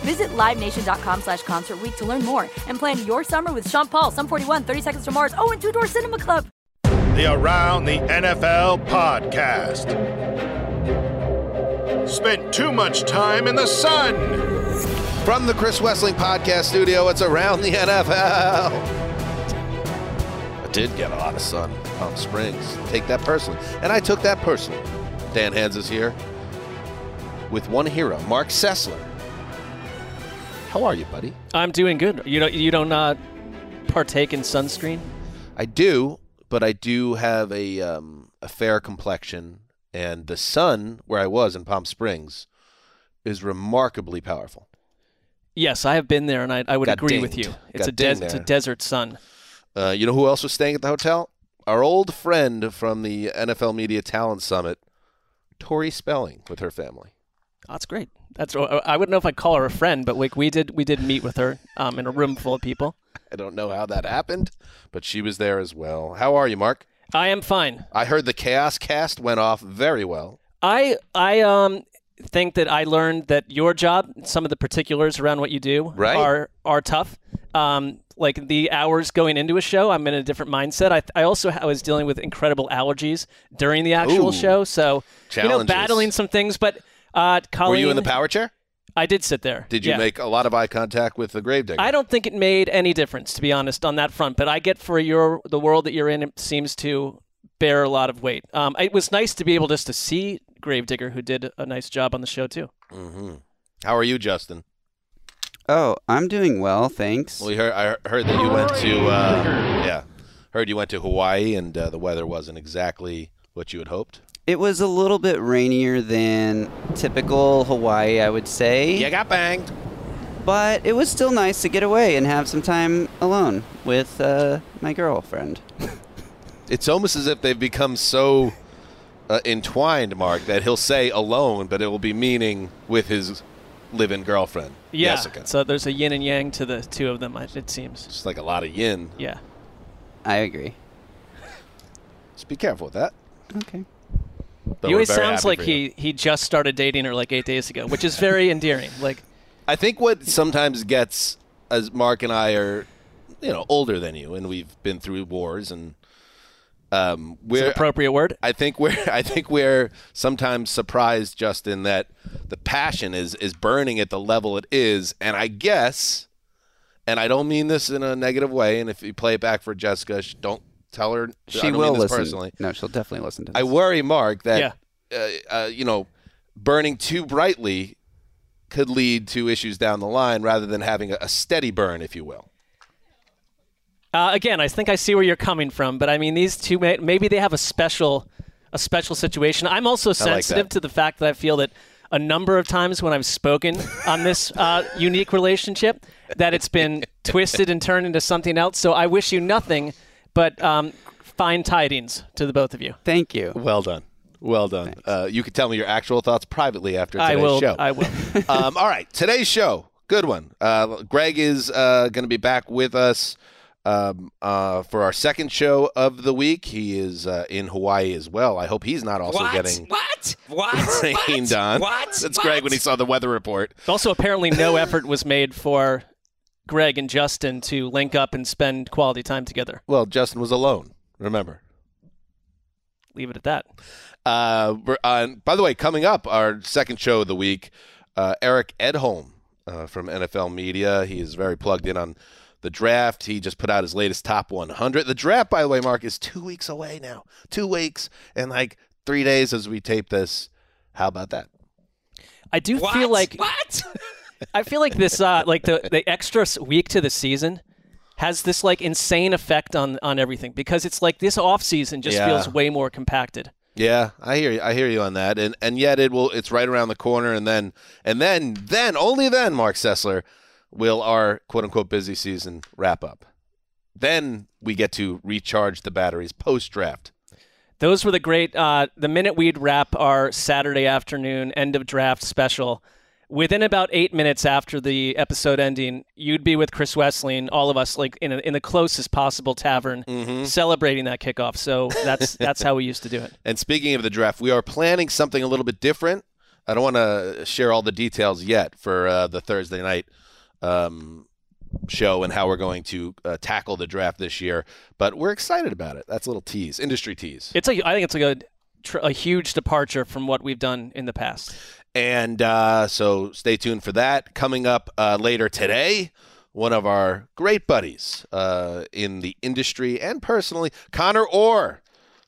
Visit LiveNation.com slash Concert Week to learn more and plan your summer with Sean Paul, Sum 41, 30 Seconds to Mars, oh, and Two Door Cinema Club. The Around the NFL podcast. Spent too much time in the sun. From the Chris Wesseling Podcast Studio, it's Around the NFL. I did get a lot of sun, Palm Springs. Take that personally. And I took that personally. Dan Hanzus is here with one hero, Marc Sessler. How are you, buddy? I'm doing good. You don't you don't uh, partake in sunscreen? I do, but I do have a um, a fair complexion, and the sun where I was in Palm Springs is remarkably powerful. Yes, I have been there, and I, I would Got agree with you. It's Got a des- it's a desert sun. Uh, you know who else was staying at the hotel? Our old friend from the NFL Media Talent Summit, Tori Spelling, with her family. Oh, that's great. That's I wouldn't know if I'd call her a friend, but like we did we did meet with her um, in a room full of people. I don't know how that happened, but she was there as well. How are you, Mark? I am fine. I heard the Chaos Cast went off very well. I I um think that I learned that your job, some of the particulars around what you do, Right. are are tough. Um, like the hours going into a show, I'm in a different mindset. I, I also I was dealing with incredible allergies during the actual Ooh. show, so you know battling some things. But uh, Colleen, Were you in the power chair? I did sit there. Did you yeah. make a lot of eye contact with the gravedigger? I don't think it made any difference, to be honest, on that front. But I get for your the world that you're in, it seems to bear a lot of weight. Um, it was nice to be able just to see Gravedigger, who did a nice job on the show too. hmm How are you, Justin? Oh, I'm doing well, thanks. We heard I heard that you went to uh, yeah, heard you went to Hawaii and uh, the weather wasn't exactly what you had hoped. It was a little bit rainier than typical Hawaii, I would say. You got banged. But it was still nice to get away and have some time alone with uh, my girlfriend. It's almost as if they've become so uh, entwined, Mark, that he'll say alone, but it will be meaning with his live-in girlfriend, Yeah. Jessica. So there's a yin and yang to the two of them. It seems. It's like a lot of yin. Yeah. I agree. Just be careful with that. Okay. But he always very sounds like he he just started dating her like eight days ago, which is very endearing. Like I think what sometimes gets, as Mark and I are, you know, older than you, and we've been through wars, and um, we're appropriate word. I think we're I think we're sometimes surprised, Justin, that the passion is is burning at the level it is, and I guess, and I don't mean this in a negative way, and if you play it back for Jessica, sh- don't tell her. I She don't will mean this listen. personally. No, she'll definitely listen to this. I worry, Mark, that Yeah. uh, uh, you know, burning too brightly could lead to issues down the line, rather than having a, a steady burn, if you will. Uh, again, I think I see where you're coming from, but I mean, these two may, maybe they have a special a special situation. I'm also sensitive that. to the fact that I feel that a number of times when I've spoken on this uh, unique relationship, that it's been twisted and turned into something else. So I wish you nothing but um, fine tidings to the both of you. Thank you. Well done. Well done. Uh, you can tell me your actual thoughts privately after today's I will. show. I will. um, all right, today's show, good one. Uh, Greg is uh, going to be back with us Um, uh, for our second show of the week, he is uh, in Hawaii as well. I hope he's not also what? getting what? What? rained what? on. What? That's what? Greg when he saw the weather report. Also, apparently, no effort was made for Greg and Justin to link up and spend quality time together. Well, Justin was alone. Remember. Leave it at that. Uh, we're on, by the way, coming up, our second show of the week, uh, Eric Edholm uh, from NFL Media. He is very plugged in on the draft. He just put out his latest top 100. The draft, by the way, Mark, is two weeks away now. Two weeks and like three days as we tape this. How about that? I do What? feel like what? I feel like this, uh, like the the extra week to the season, has this like insane effect on on everything because it's like this off season just Yeah. feels way more compacted. Yeah, I hear you. I hear you on that. And and yet it will. It's right around the corner. And then and then then only then, Marc Sessler, will our quote unquote busy season wrap up. Then we get to recharge the batteries post draft. Those were the great. Uh, the minute we'd wrap our Saturday afternoon end of draft special, within about eight minutes after the episode ending, you'd be with Chris Wesseling, all of us, like in a, in the closest possible tavern, celebrating that kickoff. So that's that's how we used to do it. And speaking of the draft, we are planning something a little bit different. I don't want to share all the details yet for uh, the Thursday night um, show and how we're going to uh, tackle the draft this year, but we're excited about it. That's a little tease, industry tease. It's a, I think it's like a, a huge departure from what we've done in the past. And uh, so stay tuned for that. Coming up uh, later today, one of our great buddies uh, in the industry and personally, Conor Orr,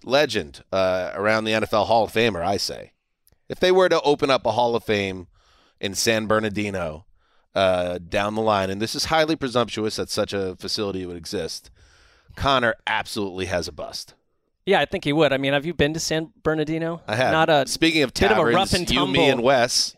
legend uh, around the NFL Hall of Famer, I say. If they were to open up a Hall of Fame in San Bernardino uh, down the line, and this is highly presumptuous that such a facility would exist, Conor absolutely has a bust. Yeah, I think he would. I mean, have you been to San Bernardino? I have. Not a Speaking of bit of a taverns, rough and you, me, and Wes,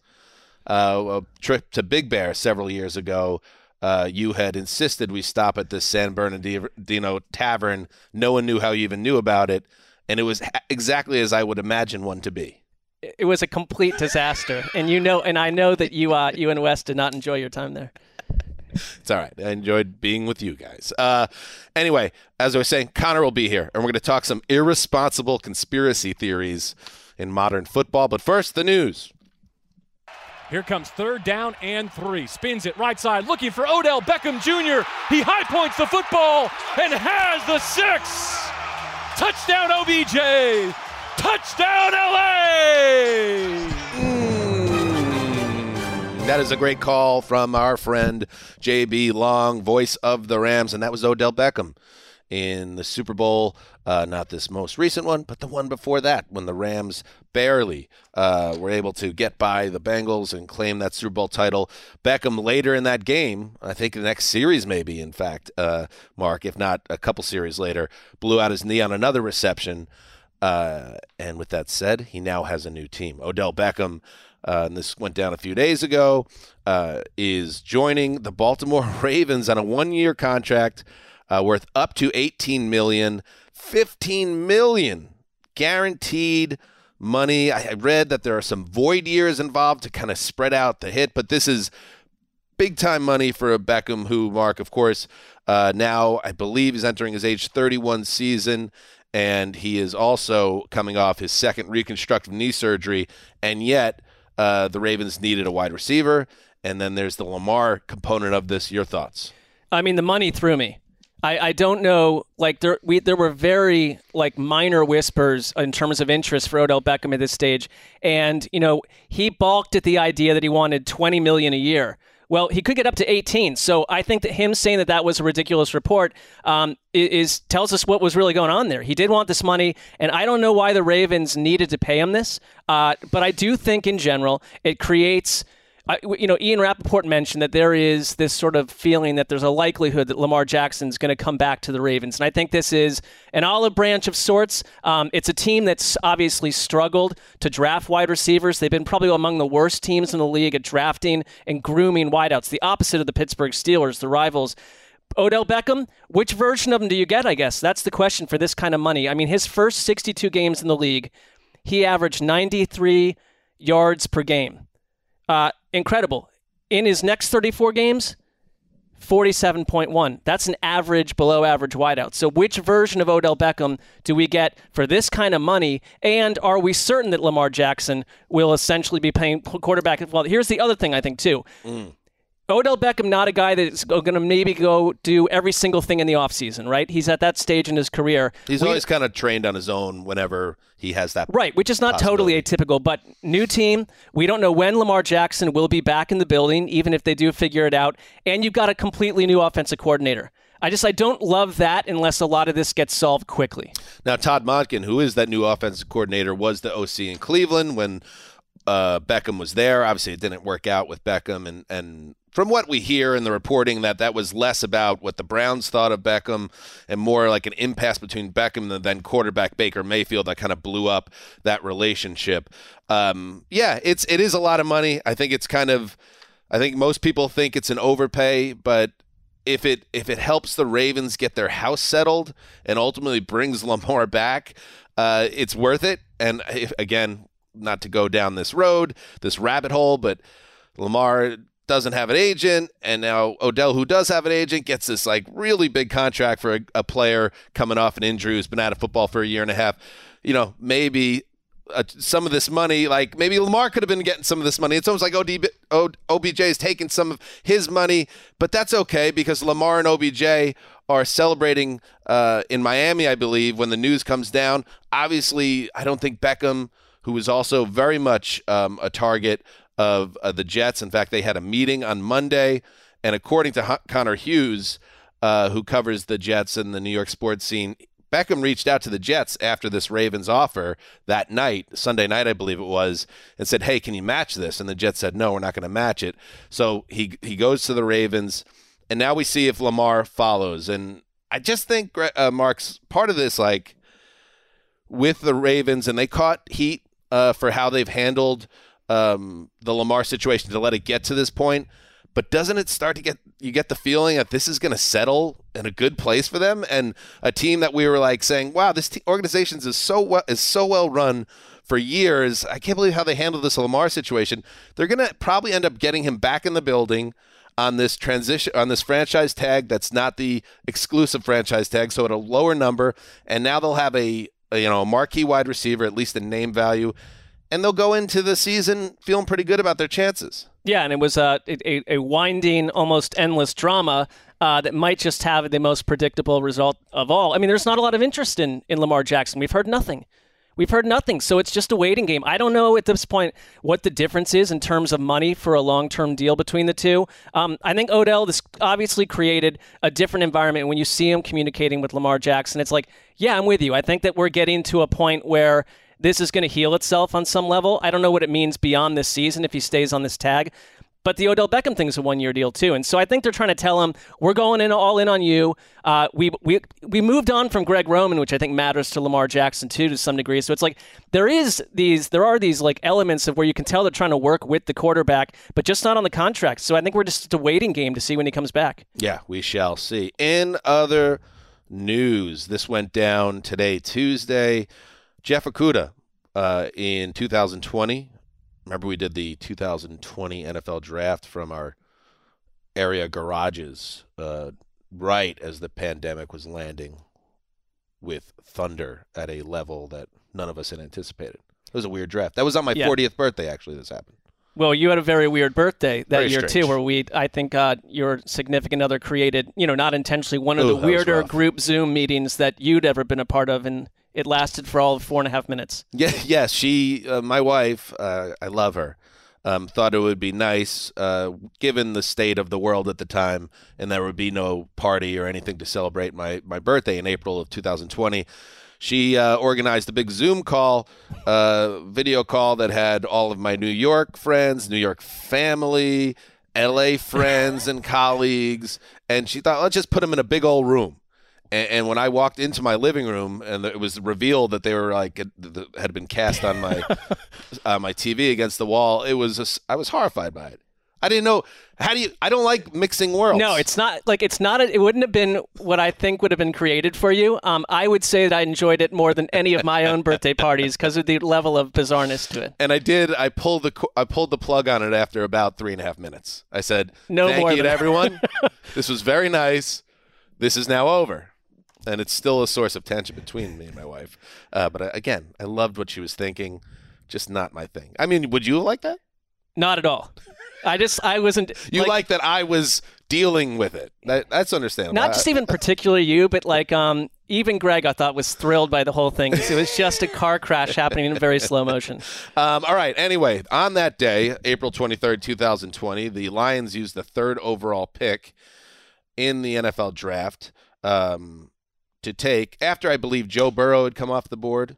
uh, a trip to Big Bear several years ago. Uh, you had insisted we stop at this San Bernardino tavern. No one knew how you even knew about it, and it was ha- exactly as I would imagine one to be. it was a complete disaster, and you know, and I know that you, uh, you and Wes did not enjoy your time there. It's all right. I enjoyed being with you guys. Uh, anyway, as I was saying, Conor will be here, and we're going to talk some irresponsible conspiracy theories in modern football. But first, the news. Here comes third down and three. Spins it right side, looking for Odell Beckham Jr. He high points the football and has the six. Touchdown OBJ. Touchdown LA. That is a great call from our friend JB Long, voice of the Rams, and that was Odell Beckham in the Super Bowl. Uh, not this most recent one, but the one before that, when the Rams barely uh, were able to get by the Bengals and claim that Super Bowl title. Beckham later in that game, I think the next series, maybe, in fact, uh, Mark, if not a couple series later, blew out his knee on another reception. Uh, and with that said, he now has a new team. Odell Beckham, uh, and this went down a few days ago, uh, is joining the Baltimore Ravens on a one-year contract uh, worth up to 18 million, 15 million guaranteed money. I, read that there are some void years involved to kind of spread out the hit, but this is big time money for a Beckham who, Mark, of course, uh, now I believe is entering his age 31 season. And he is also coming off his second reconstructive knee surgery. And yet, uh, the Ravens needed a wide receiver. And then there's the Lamar component of this. Your thoughts? I mean, the money threw me. I, I don't know. Like there, we there were very like minor whispers in terms of interest for Odell Beckham at this stage, and you know he balked at the idea that he wanted twenty million a year. Well, he could get up to 18. So I think that him saying that that was a ridiculous report um, is tells us what was really going on there. He did want this money, and I don't know why the Ravens needed to pay him this. Uh, but I do think in general it creates. I, you know, Ian Rapoport mentioned that there is this sort of feeling that there's a likelihood that Lamar Jackson's going to come back to the Ravens. And I think this is an olive branch of sorts. Um, it's a team that's obviously struggled to draft wide receivers. They've been probably among the worst teams in the league at drafting and grooming wideouts, the opposite of the Pittsburgh Steelers, the rivals. Odell Beckham, which version of him do you get? I guess that's the question for this kind of money. I mean, his first 62 games in the league, he averaged 93 yards per game. Uh, incredible. In his next 34 games, 47.1. That's an average, below average wideout. So, which version of Odell Beckham do we get for this kind of money? And are we certain that Lamar Jackson will essentially be paying quarterback? Well, here's the other thing I think, too. Mm. Odell Beckham, not a guy that's going to maybe go do every single thing in the offseason, right? He's at that stage in his career. He's We- always kind of trained on his own whenever he has that. Right, which is not totally atypical, but new team. We don't know when Lamar Jackson will be back in the building, even if they do figure it out. And you've got a completely new offensive coordinator. I just I don't love that unless a lot of this gets solved quickly. Now, Todd Monken, who is that new offensive coordinator, was the OC in Cleveland when uh, Beckham was there. Obviously, it didn't work out with Beckham, and and from what we hear in the reporting, that that was less about what the Browns thought of Beckham and more like an impasse between Beckham and then quarterback Baker Mayfield that kind of blew up that relationship. Um, yeah, it's it is a lot of money. I think it's kind of, I think most people think it's an overpay, but if it if it helps the Ravens get their house settled and ultimately brings Lamar back, uh, it's worth it. And if, again, not to go down this road, this rabbit hole, but Lamar doesn't have an agent, and now Odell, who does have an agent, gets this like really big contract for a, a player coming off an injury who's been out of football for a year and a half. You know, maybe uh, some of this money, like maybe Lamar could have been getting some of this money. It's almost like OD, O- OBJ is taking some of his money, but that's okay because Lamar and OBJ are celebrating uh, in Miami, I believe, when the news comes down. Obviously, I don't think Beckham, who is also very much um, a target of uh, the Jets. In fact, they had a meeting on Monday, and according to H- Connor Hughes, uh, who covers the Jets and the New York sports scene, Beckham reached out to the Jets after this Ravens offer that night, Sunday night, I believe it was, and said, "Hey, can you match this?" And the Jets said, "No, we're not going to match it." So he he goes to the Ravens, and now we see if Lamar follows. And I just think uh, Mark's part of this, like with the Ravens, and they caught heat uh, for how they've handled um, the Lamar situation to let it get to this point. But doesn't it start to get you get the feeling that this is going to settle in a good place for them and a team that we were like saying, "Wow, this te- organization is so well is so well run for years." I can't believe how they handled this Lamar situation. They're going to probably end up getting him back in the building on this transition on this franchise tag that's not the exclusive franchise tag, so at a lower number, and now they'll have a, a you know a marquee wide receiver, at least in name value, and they'll go into the season feeling pretty good about their chances. Yeah, and it was a a, a winding, almost endless drama uh, that might just have the most predictable result of all. I mean, there's not a lot of interest in in Lamar Jackson. We've heard nothing. We've heard nothing, so it's just a waiting game. I don't know at this point what the difference is in terms of money for a long-term deal between the two. Um, I think Odell this obviously created a different environment. When you see him communicating with Lamar Jackson, it's like, yeah, I'm with you. I think that we're getting to a point where this is going to heal itself on some level. I don't know what it means beyond this season if he stays on this tag. But the Odell Beckham thing is a one-year deal too, and so I think they're trying to tell him we're going in all in on you. Uh, we we we moved on from Greg Roman, which I think matters to Lamar Jackson too to some degree. So it's like there is these there are these like elements of where you can tell they're trying to work with the quarterback, but just not on the contract. So I think we're just a waiting game to see when he comes back. Yeah, we shall see. In other news, this went down today, Tuesday. Jeff Okudah uh, in 2020. Remember, we did the 2020 NFL draft from our area garages uh, right as the pandemic was landing with thunder at a level that none of us had anticipated. It was a weird draft. That was on my Yeah. 40th birthday, actually, this happened. Well, you had a very weird birthday that Very year strange. too, where we, I think, uh, your significant other created, you know, not intentionally, one of Ooh, the weirder group Zoom meetings that you'd ever been a part of, and it lasted for all four and a half minutes. Yeah, yes, she, uh, my wife, uh, I love her. Um, thought it would be nice, uh, given the state of the world at the time, and there would be no party or anything to celebrate my my birthday in April of 2020. She uh, organized a big Zoom call, uh, video call that had all of my New York friends, New York family, LA friends, and colleagues. And she thought, let's just put them in a big old room. And, and when I walked into my living room, and it was revealed that they were like had been cast on my uh, my TV against the wall, it was I was horrified by it. I didn't know. How do you? I don't like mixing worlds. No, it's not like it's not. A, it wouldn't have been what I think would have been created for you. Um, I would say that I enjoyed it more than any of my own birthday parties because of the level of bizarreness to it. And I did. I pulled the I pulled the plug on it after about three and a half minutes. I said, No "Thank more you to everyone. this was very nice. This is now over." And it's still a source of tension between me and my wife. Uh, but I, again, I loved what she was thinking. Just not my thing. I mean, would you like that? Not at all. I just I wasn't. You like, that I was dealing with it. That, that's understandable. not just even particularly you, but like um even Greg I thought was thrilled by the whole thing. It was just a car crash happening in very slow motion. Um, all right. Anyway, on that day, April 23rd, 2020, the Lions used the third overall pick in the NFL draft um, to take, after I believe Joe Burrow had come off the board,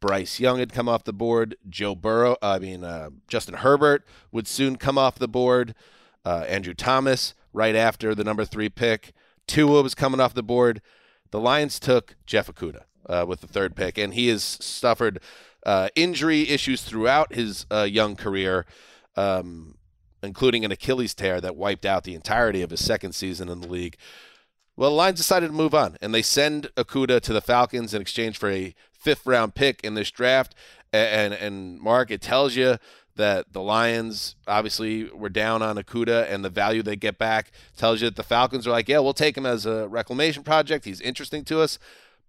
Bryce Young had come off the board, Joe Burrow, I mean, uh, Justin Herbert would soon come off the board, uh, Andrew Thomas right after the number three pick, Tua was coming off the board. The Lions took Jeff Okudah uh, with the third pick, and he has suffered uh, injury issues throughout his uh, young career, um, including an Achilles tear that wiped out the entirety of his second season in the league. Well, the Lions decided to move on, and they send Okudah to the Falcons in exchange for a fifth round pick in this draft. And and Mark, it tells you that the Lions obviously were down on Okudah, and the value they get back tells you that the Falcons are like, yeah, we'll take him as a reclamation project. He's interesting to us,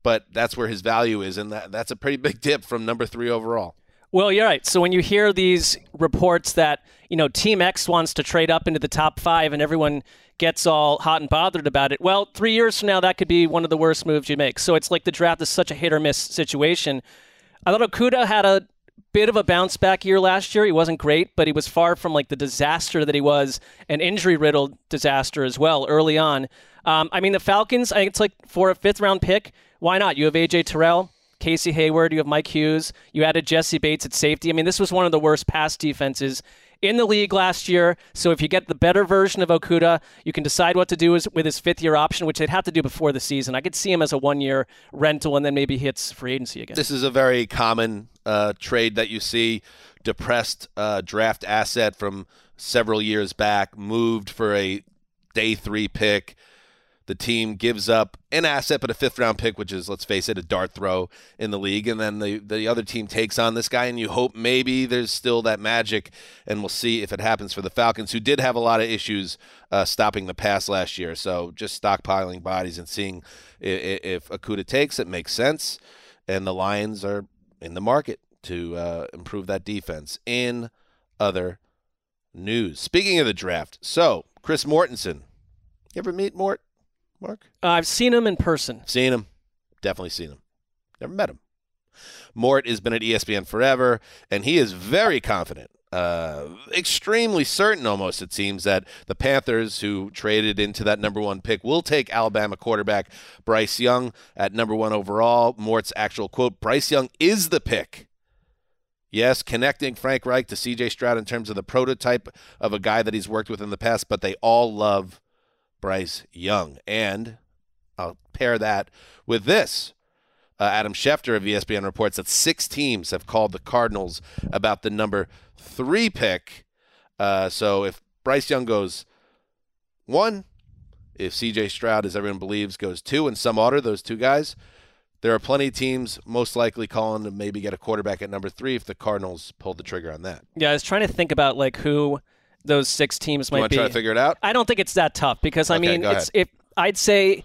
but that's where his value is, and that, that's a pretty big dip from number three overall. Well, you're right. So when you hear these reports that, you know, Team X wants to trade up into the top five and everyone gets all hot and bothered about it, well, three years from now, that could be one of the worst moves you make. So it's like the draft is such a hit or miss situation. I thought Okudah had a bit of a bounce back year last year. He wasn't great, but he was far from like the disaster that he was, an injury riddled disaster as well early on. Um, I mean, the Falcons, I think it's like for a fifth round pick. Why not? You have AJ Terrell, Casey Hayward, you have Mike Hughes, you added Jessie Bates at safety. I mean, this was one of the worst pass defenses in the league last year. So if you get the better version of Okudah, you can decide what to do with his fifth year option, which they'd have to do before the season. I could see him as a one year rental and then maybe hits free agency again. This is a very common uh, trade that you see. Depressed uh, draft asset from several years back, moved for a day three pick. The team gives up an asset, but a fifth round pick, which is, let's face it, a dart throw in the league. And then the, the other team takes on this guy, and you hope maybe there's still that magic. And we'll see if it happens for the Falcons, who did have a lot of issues uh, stopping the pass last year. So just stockpiling bodies and seeing if, if Okudah takes it makes sense. And the Lions are in the market to uh, improve that defense. In other news, speaking of the draft, so Chris Mortensen, you ever meet Mort? Mark? Uh, I've seen him in person. Seen him. Definitely seen him. Never met him. Mort has been at ESPN forever, and he is very confident, uh, extremely certain almost, it seems, that the Panthers, who traded into that number one pick, will take Alabama quarterback Bryce Young at number one overall. Mort's actual quote Bryce Young is the pick. Yes, connecting Frank Reich to CJ Stroud in terms of the prototype of a guy that he's worked with in the past, but they all love Bryce Young. And I'll pair that with this. Uh, Adam Schefter of ESPN reports that six teams have called the Cardinals about the number three pick. Uh, so if Bryce Young goes one, if CJ Stroud, as everyone believes, goes two in some order, those two guys, there are plenty of teams most likely calling to maybe get a quarterback at number three if the Cardinals pulled the trigger on that. Yeah, I was trying to think about like who those six teams might want be. try to figure it out? I don't think it's that tough because I Okay, mean, it's if I'd say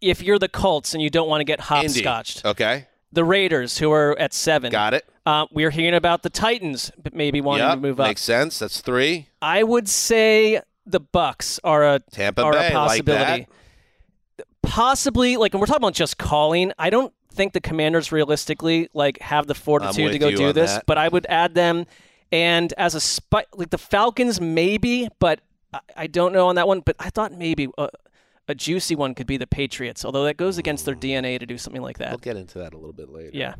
if you're the Colts and you don't want to get Indy. hopscotched, Okay. the Raiders who are at seven. Got it. Uh, we're hearing about the Titans but maybe wanting Yep, to move up. Makes sense. That's three. I would say the Bucks are a Tampa are Bay, a like possibility. Possibly, like, and we're talking about just calling. I don't think the Commanders realistically like have the fortitude to go do this, that. but I would add them. And as a spy, like the Falcons, maybe, but I, I don't know on that one. But I thought maybe a, a juicy one could be the Patriots, although that goes against their DNA to do something like that. We'll get into that a little bit later. Yeah.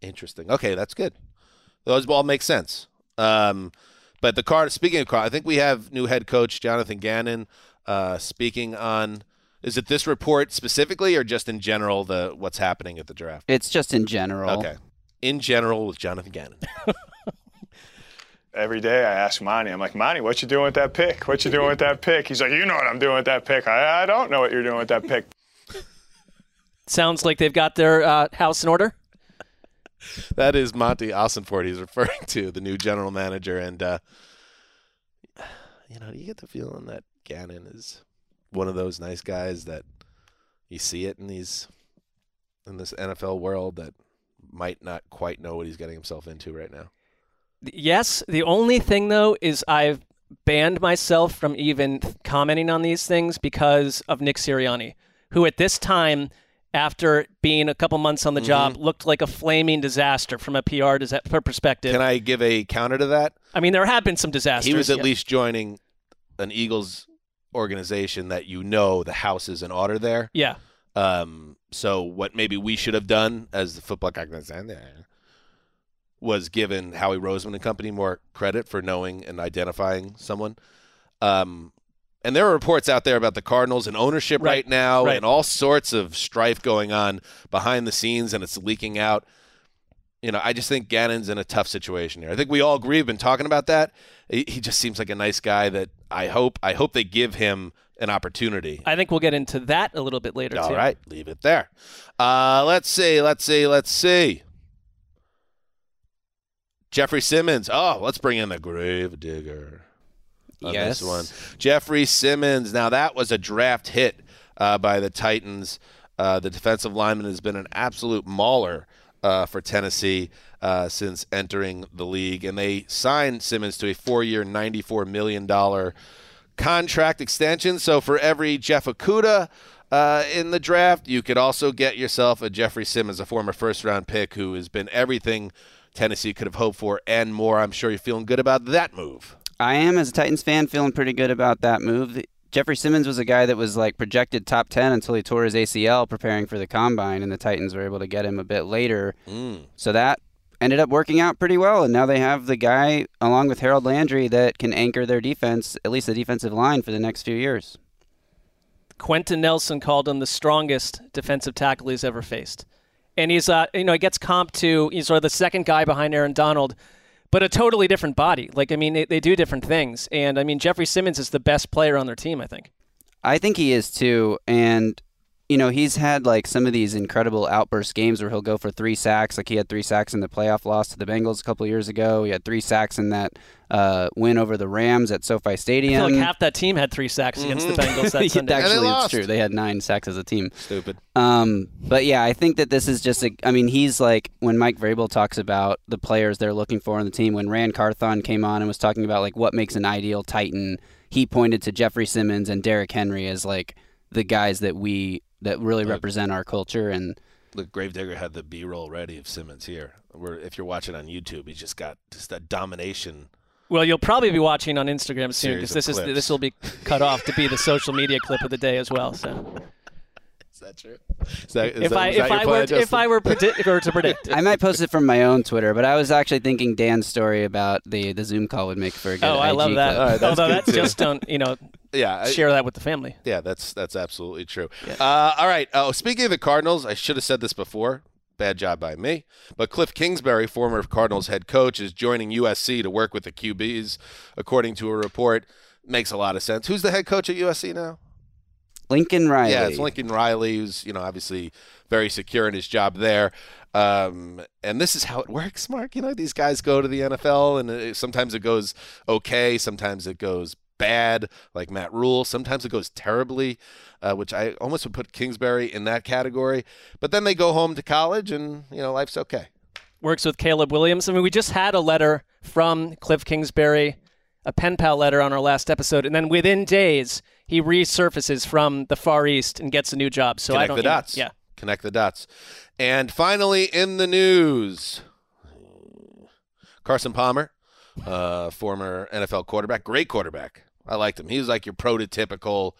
Interesting. Okay, that's good. Those all make sense. Um, but the card. Speaking of card, I think we have new head coach Jonathan Gannon uh, speaking on. Is it this report specifically, or just in general the what's happening at the draft? It's just in general. Okay. In general, with Jonathan Gannon. every day I ask Monti, I'm like, Monti, what you doing with that pick? What you doing with that pick? He's like, you know what I'm doing with that pick. I, I don't know what you're doing with that pick. Sounds like they've got their uh, house in order. That is Monti Ossenfort he's referring to, the new general manager. And, uh, you know, you get the feeling that Gannon is one of those nice guys that you see it in these in this NFL world that might not quite know what he's getting himself into right now. Yes. The only thing, though, is I've banned myself from even commenting on these things because of Nick Sirianni, who at this time, after being a couple months on the job, looked like a flaming disaster from a PR perspective. Can I give a counter to that? I mean, there have been some disasters. He was at yeah. least joining an Eagles organization that you know the house is in order there. Yeah. Um, so what maybe we should have done as the football organization was given Howie Roseman and company more credit for knowing and identifying someone. Um, and there are reports out there about the Cardinals and ownership right, Right. now Right. and all sorts of strife going on behind the scenes and it's leaking out. You know, I just think Gannon's in a tough situation here. I think we all agree. We've been talking about that. He, he just seems like a nice guy that I hope I hope they give him an opportunity. I think we'll get into that a little bit later, All too. right, leave it there. Uh, let's see, let's see, let's see. Jeffery Simmons. Oh, let's bring in the grave digger. Yes. this one, Jeffery Simmons. Now that was a draft hit uh, by the Titans. Uh, the defensive lineman has been an absolute mauler uh, for Tennessee uh, since entering the league, and they signed Simmons to a four-year, ninety-four million dollar contract extension. So for every Jeff Okudah uh, in the draft, you could also get yourself a Jeffery Simmons, a former first round pick who has been everything Tennessee could have hoped for and more. I'm sure you're feeling good about that move. I am, as a Titans fan, feeling pretty good about that move. Jeffery Simmons was a guy that was like projected top 10 until he tore his ACL preparing for the combine, and the Titans were able to get him a bit later. Mm. So that ended up working out pretty well, and now they have the guy, along with Harold Landry, that can anchor their defense, at least the defensive line, for the next few years. Quenton Nelson called him the strongest defensive tackle he's ever faced. And he's, uh, you know, he gets comped to, he's sort of the second guy behind Aaron Donald, but a totally different body. Like, I mean, they, they do different things. And, I mean, Jeffery Simmons is the best player on their team, I think. I think he is too, and you know he's had like some of these incredible outburst games where he'll go for three sacks. Like he had three sacks in the playoff loss to the Bengals a couple years ago. He had three sacks in that uh, win over the Rams at SoFi I Stadium. feel like half that team had three sacks against the Bengals that Yeah, Sunday. And they Actually, lost. it's true. They had nine sacks as a team. Stupid. Um, but yeah, I think that this is just a. I mean, he's like when Mike Vrabel talks about the players they're looking for on the team. When Ran Carthon came on and was talking about like what makes an ideal Titan, he pointed to Jeffery Simmons and Derrick Henry as like the guys that we that really represent our culture. And The Gravedigger had the B-roll ready of Simmons here. Where if you're watching on YouTube, he's just got just that domination. Well, you'll probably be watching on Instagram soon because of this is this will be cut off to be the social media clip of the day as well. So Is that true? Is that, is if that, I is that if your I plan, were if I were predict or to predict, I might post it from my own Twitter, but I was actually thinking Dan's story about the the Zoom call would make for a good. oh, I love that. clip. All right, that's Although good, that too. just don't you know yeah, I- share that with the family. Yeah, that's that's absolutely true. Uh, all right. Oh, speaking of the Cardinals, I should have said this before. Bad job by me. But Kliff Kingsbury, former Cardinals head coach, is joining USC to work with the QBs, according to a report. Makes a lot of sense. Who's the head coach at USC now? Lincoln Riley. Yeah, it's Lincoln Riley, who's you know obviously very secure in his job there. Um, and this is how it works, Mark. You know, these guys go to the NFL, and it, sometimes it goes okay, sometimes it goes bad, like Matt Rhule. Sometimes it goes terribly, uh, which I almost would put Kingsbury in that category. But then they go home to college, and you know, life's okay. Works with Caleb Williams. I mean, we just had a letter from Kliff Kingsbury, a pen pal letter on our last episode, and then within days he resurfaces from the Far East and gets a new job. So I Connect don't the dots. yeah. Connect the dots. And finally, in the news, Carson Palmer, uh, former NFL quarterback, great quarterback. I liked him. He was like your prototypical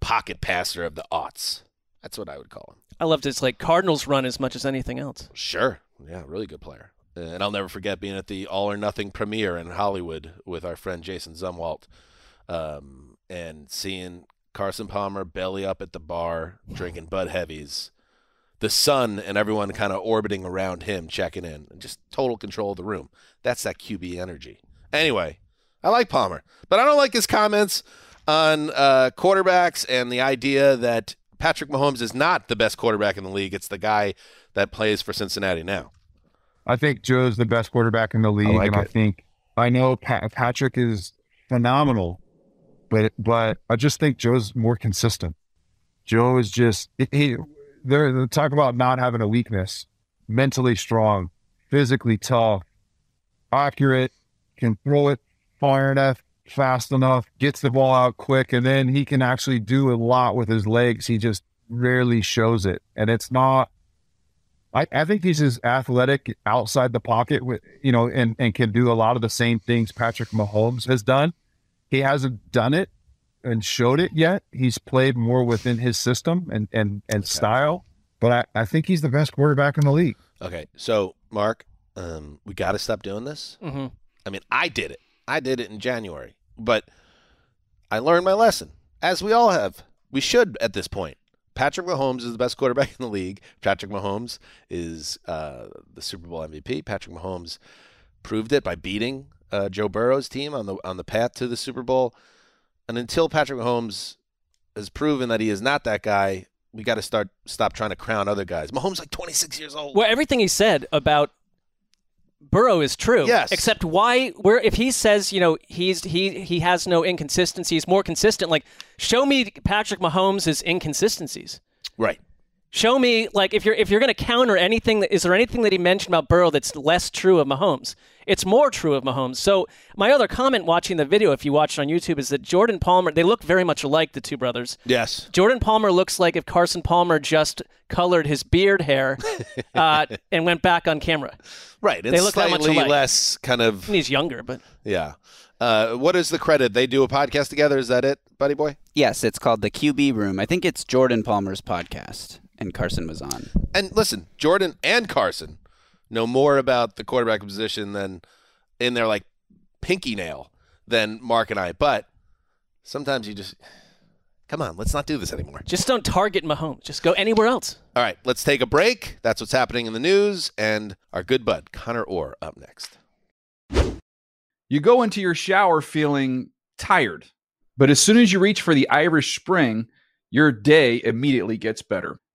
pocket passer of the aughts. That's what I would call him. I loved his like Cardinals run as much as anything else. Sure. Yeah, really good player. And I'll never forget being at the All or Nothing premiere in Hollywood with our friend Jason Zumwalt um, and seeing Carson Palmer belly up at the bar drinking Bud Heavies. The sun and everyone kind of orbiting around him, checking in, and just total control of the room. That's that QB energy. Anyway, I like Palmer, but I don't like his comments on uh, quarterbacks and the idea that Patrick Mahomes is not the best quarterback in the league. It's the guy that plays for Cincinnati now. I think Joe's the best quarterback in the league, like and I think I know Pa- Patrick is phenomenal, but but I just think Joe's more consistent. Joe is just he. They're, they talk about not having a weakness, mentally strong, physically tough, accurate, can throw it far enough, fast enough, gets the ball out quick, and then he can actually do a lot with his legs. He just rarely shows it, and it's not. I, I think he's as athletic outside the pocket, with you know, and and can do a lot of the same things Patrick Mahomes has done. He hasn't done it and showed it yet. He's played more within his system and and and style, but I, I think he's the best quarterback in the league. Okay, so Mark, um, we got to stop doing this. hmm I mean, I did it. I did it in January, but I learned my lesson, as we all have. We should at this point. Patrick Mahomes is the best quarterback in the league. Patrick Mahomes is uh, the Super Bowl MVP. Patrick Mahomes proved it by beating uh, Joe Burrow's team on the on the path to the Super Bowl. And until Patrick Mahomes has proven that he is not that guy, we got to start stop trying to crown other guys. Mahomes like 26 years old. Well, everything he said about Burrow is true. Yes. Except why? Where if he says you know he's he he has no inconsistencies, more consistent. Like show me Patrick Mahomes' inconsistencies. Right. Show me like if you're if you're going to counter anything that is there anything that he mentioned about Burrow that's less true of Mahomes? It's more true of Mahomes. So my other comment watching the video, if you watch it on YouTube, is that Jordan Palmer. They look very much alike, the two brothers. Yes. Jordan Palmer looks like if Carson Palmer just colored his beard hair uh, and went back on camera. Right. It's They look that slightly much alike. less kind of. And he's younger, but Yeah. Uh, what is the credit? They do a podcast together. Is that it, buddy boy? Yes, it's called the QB Room. I think it's Jordan Palmer's podcast, and Carson was on. And listen, Jordan and Carson know more about the quarterback position than in their like pinky nail than Mark and I. But sometimes you just come on, let's not do this anymore. just don't target Mahomes. Just go anywhere else. All right, let's take a break. That's what's happening in the news, and our good bud Conor Orr up next. You go into your shower feeling tired, but as soon as you reach for the Irish Spring, your day immediately gets better.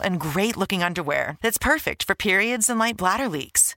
and great looking underwear that's perfect for periods and light bladder leaks.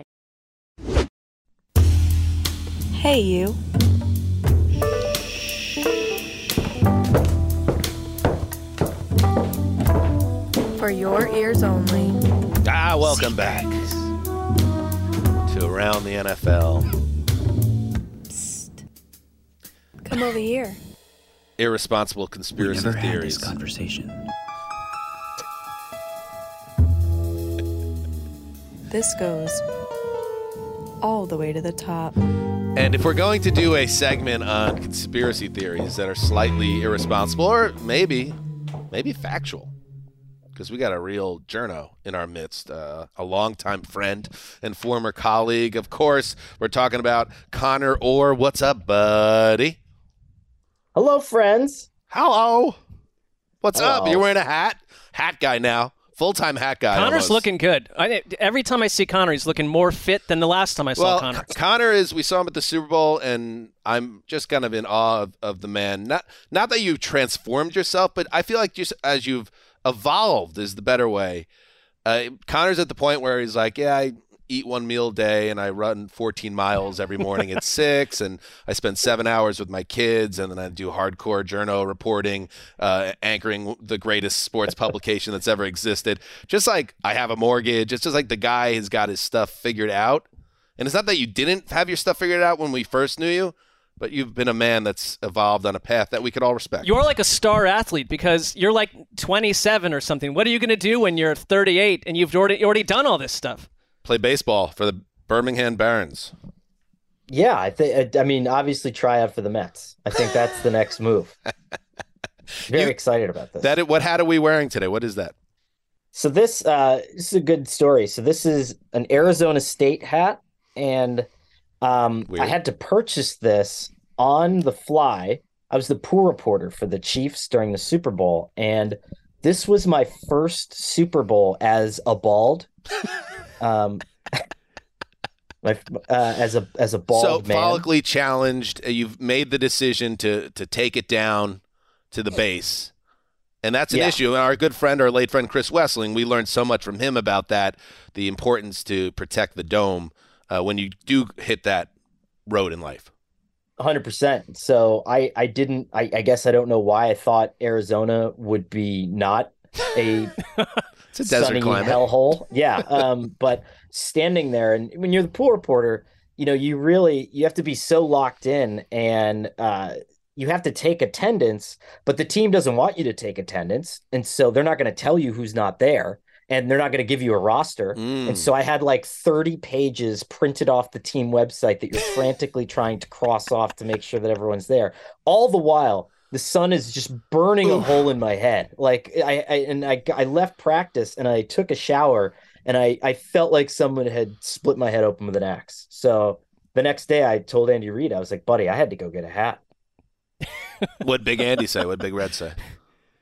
Hey, you. For your ears only. Ah, welcome back to Around the NFL. Come over here. Irresponsible conspiracy never had theories. this conversation. This goes all the way to the top. And if we're going to do a segment on conspiracy theories that are slightly irresponsible or maybe, maybe factual, because we got a real journo in our midst, uh, a longtime friend and former colleague. Of course, we're talking about Conor Orr. What's up, buddy? Hello, friends. Hello. What's up? You're wearing a hat? Hat guy now. Full time hat guy. Conor's almost. looking good. I, every time I see Conor, he's looking more fit than the last time I saw well, Conor. Conor is. We saw him at the Super Bowl, and I'm just kind of in awe of, of the man. Not not that you've transformed yourself, but I feel like just as you've evolved is the better way. Uh, Conor's at the point where he's like, yeah, I eat one meal a day and I run 14 miles every morning at six, and I spend seven hours with my kids, and then I do hardcore journal reporting, uh, anchoring the greatest sports publication that's ever existed. Just like I have a mortgage, it's just like the guy has got his stuff figured out. And it's not that you didn't have your stuff figured out when we first knew you, but you've been a man that's evolved on a path that we could all respect. You're like a star athlete because you're like 27 or something. What are you going to do when you're 38 and you've already already done all this stuff? Play baseball for the Birmingham Barons. Yeah, I think. I mean, obviously, try out for the Mets. I think that's the next move. Very excited about this. That what hat are we wearing today? What is that? So this, uh, this is a good story. So this is an Arizona State hat, and um, I had to purchase this on the fly. I was the pool reporter for the Chiefs during the Super Bowl, and this was my first Super Bowl as a bald. Um, my uh, as a as a bald so man. follically challenged. uh, You've made the decision to to take it down to the base, and that's an Yeah. issue. And our good friend, our late friend Chris Wesseling, we learned so much from him about that. The importance to protect the dome uh, when you do hit that road in life. hundred percent. So I I didn't I, I guess I don't know why I thought Arizona would be not a It's a desert sunny climate. hellhole. Yeah. Um, but standing there and when you're the pool reporter, you know, you really you have to be so locked in and uh you have to take attendance, but the team doesn't want you to take attendance. And so they're not going to tell you who's not there. And they're not going to give you a roster. Mm. And so I had like 30 pages printed off the team website that you're frantically trying to cross off to make sure that everyone's there. All the while, the sun is just burning a hole in my head. Like I, I and I, I left practice and I took a shower and I, I felt like someone had split my head open with an axe. So the next day I told Andy Reid, I was like, buddy, I had to go get a hat. what Big Andy say? What Big Red say?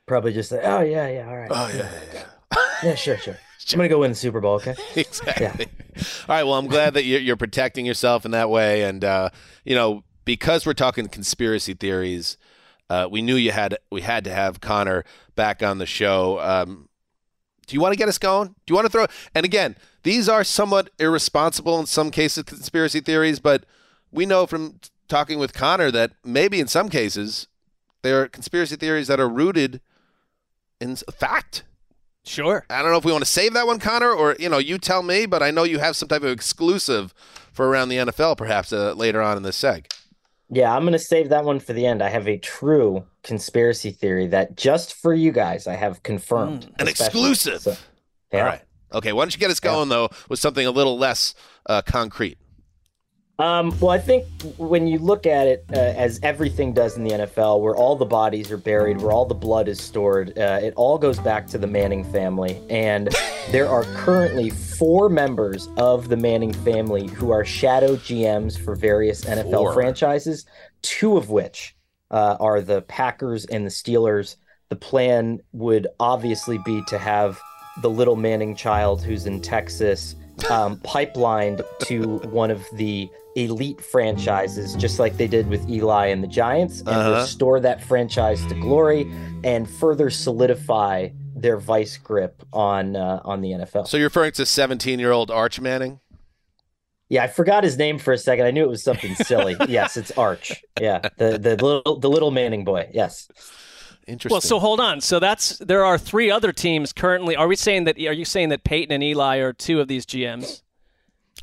Probably just like, oh yeah, yeah, all right. Oh yeah, yeah, Yeah, sure, sure. I'm gonna go win the Super Bowl, okay? exactly. Yeah. All right. Well, I'm glad that you're, you're protecting yourself in that way, and uh, you know, because we're talking conspiracy theories, uh, we knew you had we had to have Conor back on the show. Um, do you want to get us going? Do you want to throw? And again, these are somewhat irresponsible in some cases, conspiracy theories, but we know from talking with Conor that maybe in some cases there are conspiracy theories that are rooted in fact. Sure. I don't know if we want to save that one, Conor, or you know, you tell me. But I know you have some type of exclusive for around the NFL, perhaps uh, later on in this seg. Yeah, I'm gonna save that one for the end. I have a true conspiracy theory that just for you guys I have confirmed. An exclusive. So- yeah. All right. Okay. Why don't you get us going though with something a little less uh, concrete? Um, well, I think when you look at it, uh, as everything does in the NFL, where all the bodies are buried, where all the blood is stored, uh, it all goes back to the Manning family. And there are currently four members of the Manning family who are shadow GMs for various NFL Four. franchises, two of which uh, are the Packers and the Steelers. The plan would obviously be to have the little Manning child who's in Texas um, pipelined to one of the elite franchises, just like they did with Eli and the Giants, and Uh-huh. restore that franchise to glory and further solidify their vice grip on uh, on the NFL. So you're referring to 17 year old Arch Manning? Yeah, I forgot his name for a second. I knew it was something silly. yes, it's Arch. Yeah, the the little the little Manning boy. Yes. Interesting. Well, so hold on. So that's there are three other teams currently. Are we saying that? Are you saying that Peyton and Eli are two of these GMs?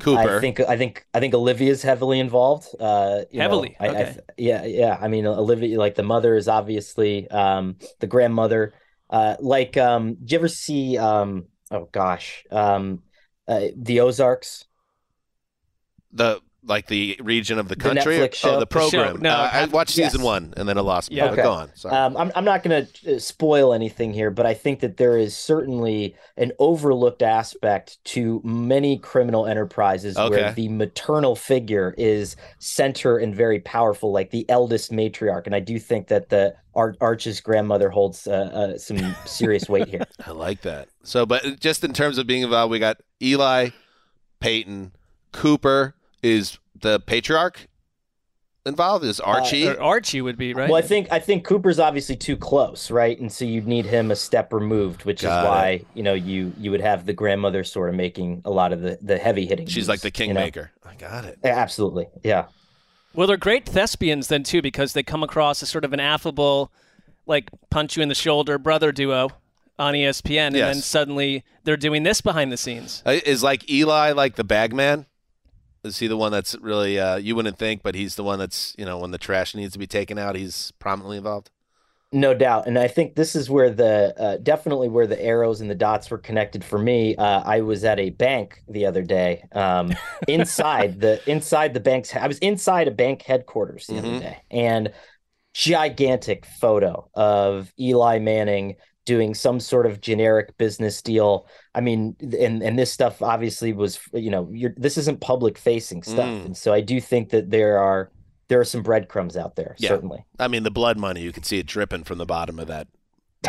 I think I think I think Olivia's heavily involved. Uh, you know, Heavily, I, I okay. th- yeah, yeah. I mean, Olivia, like the mother, is obviously um, the grandmother. Uh, like, um, did you ever see? Um, oh gosh, um, uh, the Ozarks. The like the region of the The country, Netflix show? oh, the The program. No, uh, I watched season yes. one, and then I lost. Yeah. Yeah, go on. Sorry. Um, I'm, I'm not going to spoil anything here, but I think that there is certainly an overlooked aspect to many criminal enterprises Okay. where the maternal figure is center and very powerful, like the eldest matriarch. And I do think that the Ar- Arch's grandmother holds uh, uh, some serious weight here. I like that. So, but just in terms of being involved, we got Eli, Peyton, Cooper is the patriarch involved. Is Archie? Or Archie would be right. Well, I think I think Cooper's obviously too close, right? And so you'd need him a step removed, which Got is it. why you know you you would have the grandmother sort of making a lot of the the heavy hitting. She's like the kingmaker. I got it. Absolutely, yeah. Well, they're great thespians then too because they come across as sort of an affable, like punch you in the shoulder brother duo on ESPN, and then suddenly they're doing this behind the scenes. Uh, Is like Eli like the bag man? Is he the one that's really uh, you wouldn't think, but he's the one that's you know when the trash needs to be taken out, he's prominently involved. No doubt, and I think this is where the uh, definitely where the arrows and the dots were connected for me. Uh, I was at a bank the other day, um, inside the inside the bank's. I was inside a bank headquarters the other Mhm. day, and gigantic photo of Eli Manning doing some sort of generic business deal. I mean, and and this stuff obviously was, you know, you're this isn't public facing stuff, Mm. and so I do think that there are there are some breadcrumbs out there, Yeah. certainly. I mean, the blood money you could see it dripping from the bottom of that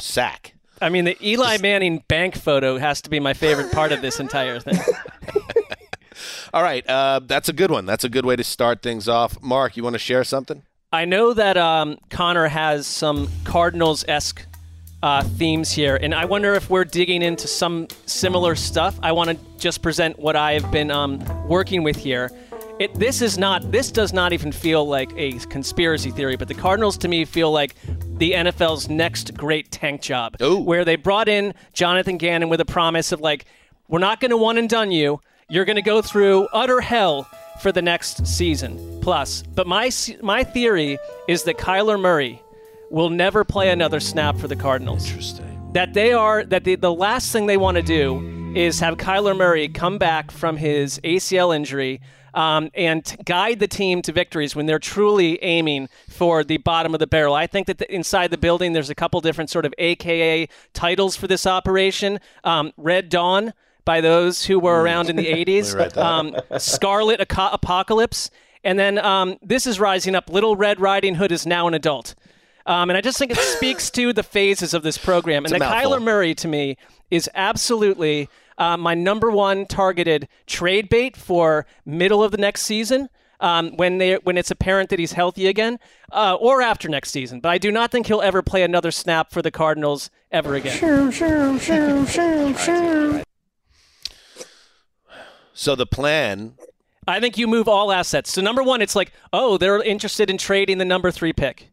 sack. I mean, the Eli Manning bank photo has to be my favorite part of this entire thing. All right, uh, that's a good one. That's a good way to start things off. Marc, you want to share something? I know that um, Conor has some Cardinals esque uh, themes here, and I wonder if we're digging into some similar stuff. I want to just present what I have been um, working with here. It, this is not. This does not even feel like a conspiracy theory, but the Cardinals to me feel like the NFL's next great tank job, where they brought in Jonathan Gannon with a promise of like, we're not going to one and done you. You're going to go through utter hell for the next season plus. But my my theory is that Kyler Murray will never play another snap for the Cardinals. Interesting. That they are that the, the last thing they want to do is have Kyler Murray come back from his ACL injury um, and t- guide the team to victories when they're truly aiming for the bottom of the barrel. I think that the, inside the building, there's a couple different sort of AKA titles for this operation. Um, Red Dawn by those who were around in the 80s. read. Um, Scarlet Aco- Apocalypse. And then um, this is rising up. Little Red Riding Hood is now an adult. Um, and I just think it speaks to the phases of this program. It's and a that. Kyler Murray, to me, is absolutely uh, my number one targeted trade bait for middle of the next season. Um, when they when it's apparent that he's healthy again, uh, or after next season, but I do not think he'll ever play another snap for the Cardinals ever again. So the plan. I think you move all assets. So number one, it's like, oh, they're interested in trading the number three pick.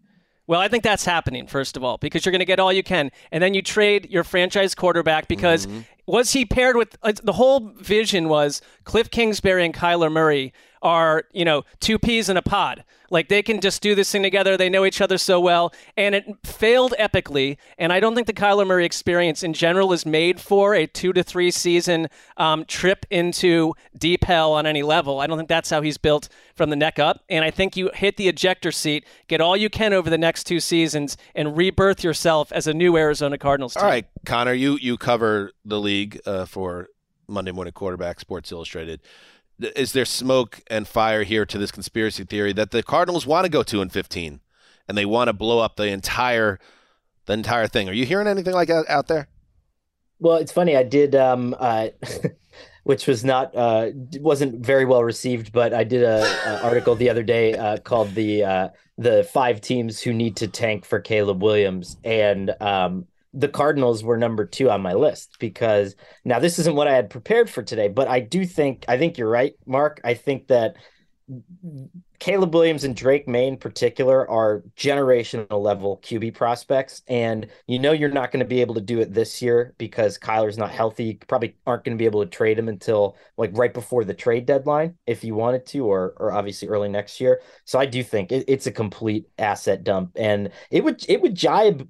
Well, I think that's happening first of all because you're going to get all you can, and then you trade your franchise quarterback because was he paired with uh, the whole vision was Kliff Kingsbury and Kyler Murray are you know two peas in a pod. Like they can just do this thing together. They know each other so well, and it failed epically. And I don't think the Kyler Murray experience in general is made for a two to three season um, trip into deep hell on any level. I don't think that's how he's built from the neck up. And I think you hit the ejector seat, get all you can over the next two seasons, and rebirth yourself as a new Arizona Cardinals team. All right, Conor, you you cover the league uh, for Monday Morning Quarterback, Sports Illustrated. Is there smoke and fire here to this conspiracy theory that the Cardinals want to go two and fifteen, and they want to blow up the entire the entire thing? Are you hearing anything like that out there? Well, it's funny. I did, um, uh, which was not, uh, wasn't very well received, but I did a, a article the other day uh, called the uh, the five teams who need to tank for Caleb Williams, and um, the Cardinals were number two on my list because now this isn't what I had prepared for today, but I do think I think you're right, Marc. I think that Caleb Williams and Drake Maye in particular are generational level QB prospects. And you know you're not going to be able to do it this year because Kyler's not healthy. You probably aren't going to be able to trade him until like right before the trade deadline if you wanted to, or or obviously early next year. So I do think it, it's a complete asset dump. And it would it would jibe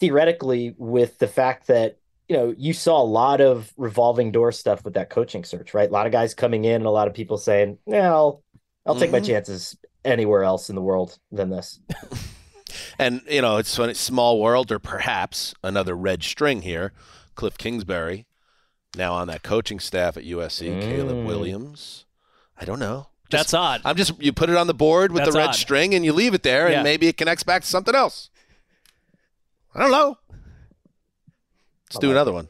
theoretically with the fact that you know, you saw a lot of revolving door stuff with that coaching search, right? A lot of guys coming in and a lot of people saying, "Yeah, I'll I'll take my Mhm. chances anywhere else in the world than this." And you know, it's funny, small world, or perhaps another red string here. Kliff Kingsbury, now on that coaching staff at USC. Caleb Mm. Williams. I don't know. That's odd. I'm just you put it on the board with That's the red odd. string and you leave it there, Yeah. and maybe it connects back to something else. I don't know. Let's do another one.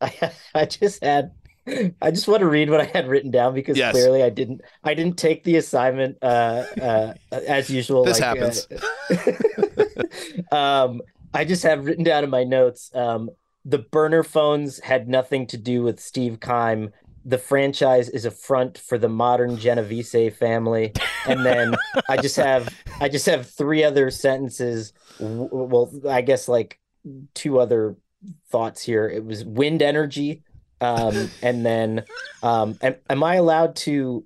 I, I just had I just want to read what I had written down because Yes. clearly I didn't I didn't take the assignment uh, uh, as usual. This like, happens. uh, um, I just have written down in my notes. Um, the burner phones had nothing to do with Steve Keim. The franchise is a front for the modern Genovese family, and then I just have I just have three other sentences. Well, I guess like two other thoughts here. It was wind energy, um, and then um, am, am I allowed to?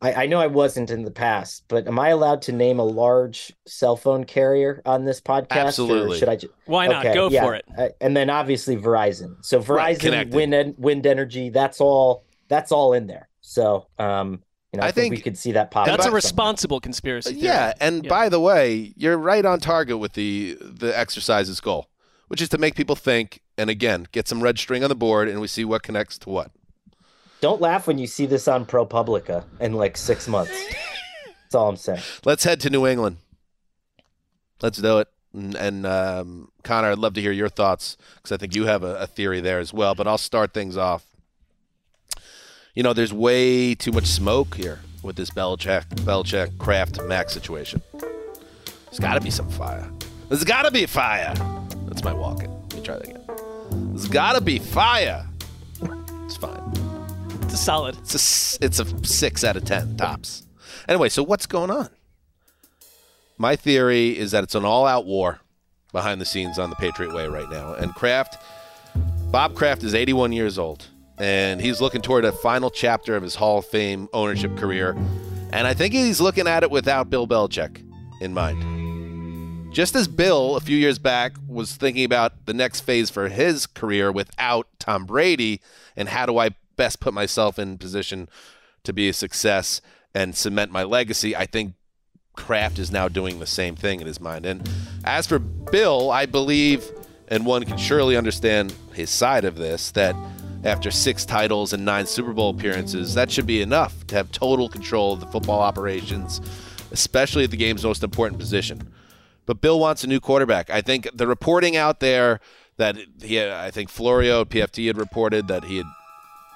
I, I know I wasn't in the past, but am I allowed to name a large cell phone carrier on this podcast? or Absolutely. should I? Ju- Why not? Go for it. Uh, and then obviously Verizon. So Verizon, connected. wind, wind energy. That's all. That's all in there. So um, you know, I, I think, we could see that pop. That's a up somewhere. responsible conspiracy theory. Yeah, and Yeah. by the way, you're right on target with the the exercise's goal, which is to make people think and again get some red string on the board, and we see what connects to what. Don't laugh when you see this on ProPublica in like six months. That's all I'm saying. Let's head to New England. Let's do it. And, and um, Conor, I'd love to hear your thoughts because I think you have a, a theory there as well. But I'll start things off. You know, there's way too much smoke here with this Belichick, Belichick Kraft Max situation. There's got to be some fire. There's got to be fire. That's my walk in. Let me try that again. There's got to be fire. It's fine. It's a solid. It's a, it's a six out of ten tops. Anyway, so what's going on? My theory is that it's an all-out war behind the scenes on the Patriot Way right now, and Kraft, Bob Kraft, is 81 years old, and he's looking toward a final chapter of his Hall of Fame ownership career, and I think he's looking at it without Bill Belichick in mind. Just as Bill, a few years back, was thinking about the next phase for his career without Tom Brady and how do I best put myself in position to be a success and cement my legacy, I think Kraft is now doing the same thing in his mind. And as for Bill, I believe, and one can surely understand his side of this, that after six titles and nine Super Bowl appearances, that should be enough to have total control of the football operations, especially at the game's most important position. But Bill wants a new quarterback. I think the reporting out there that he, I think Florio PFT had reported that he had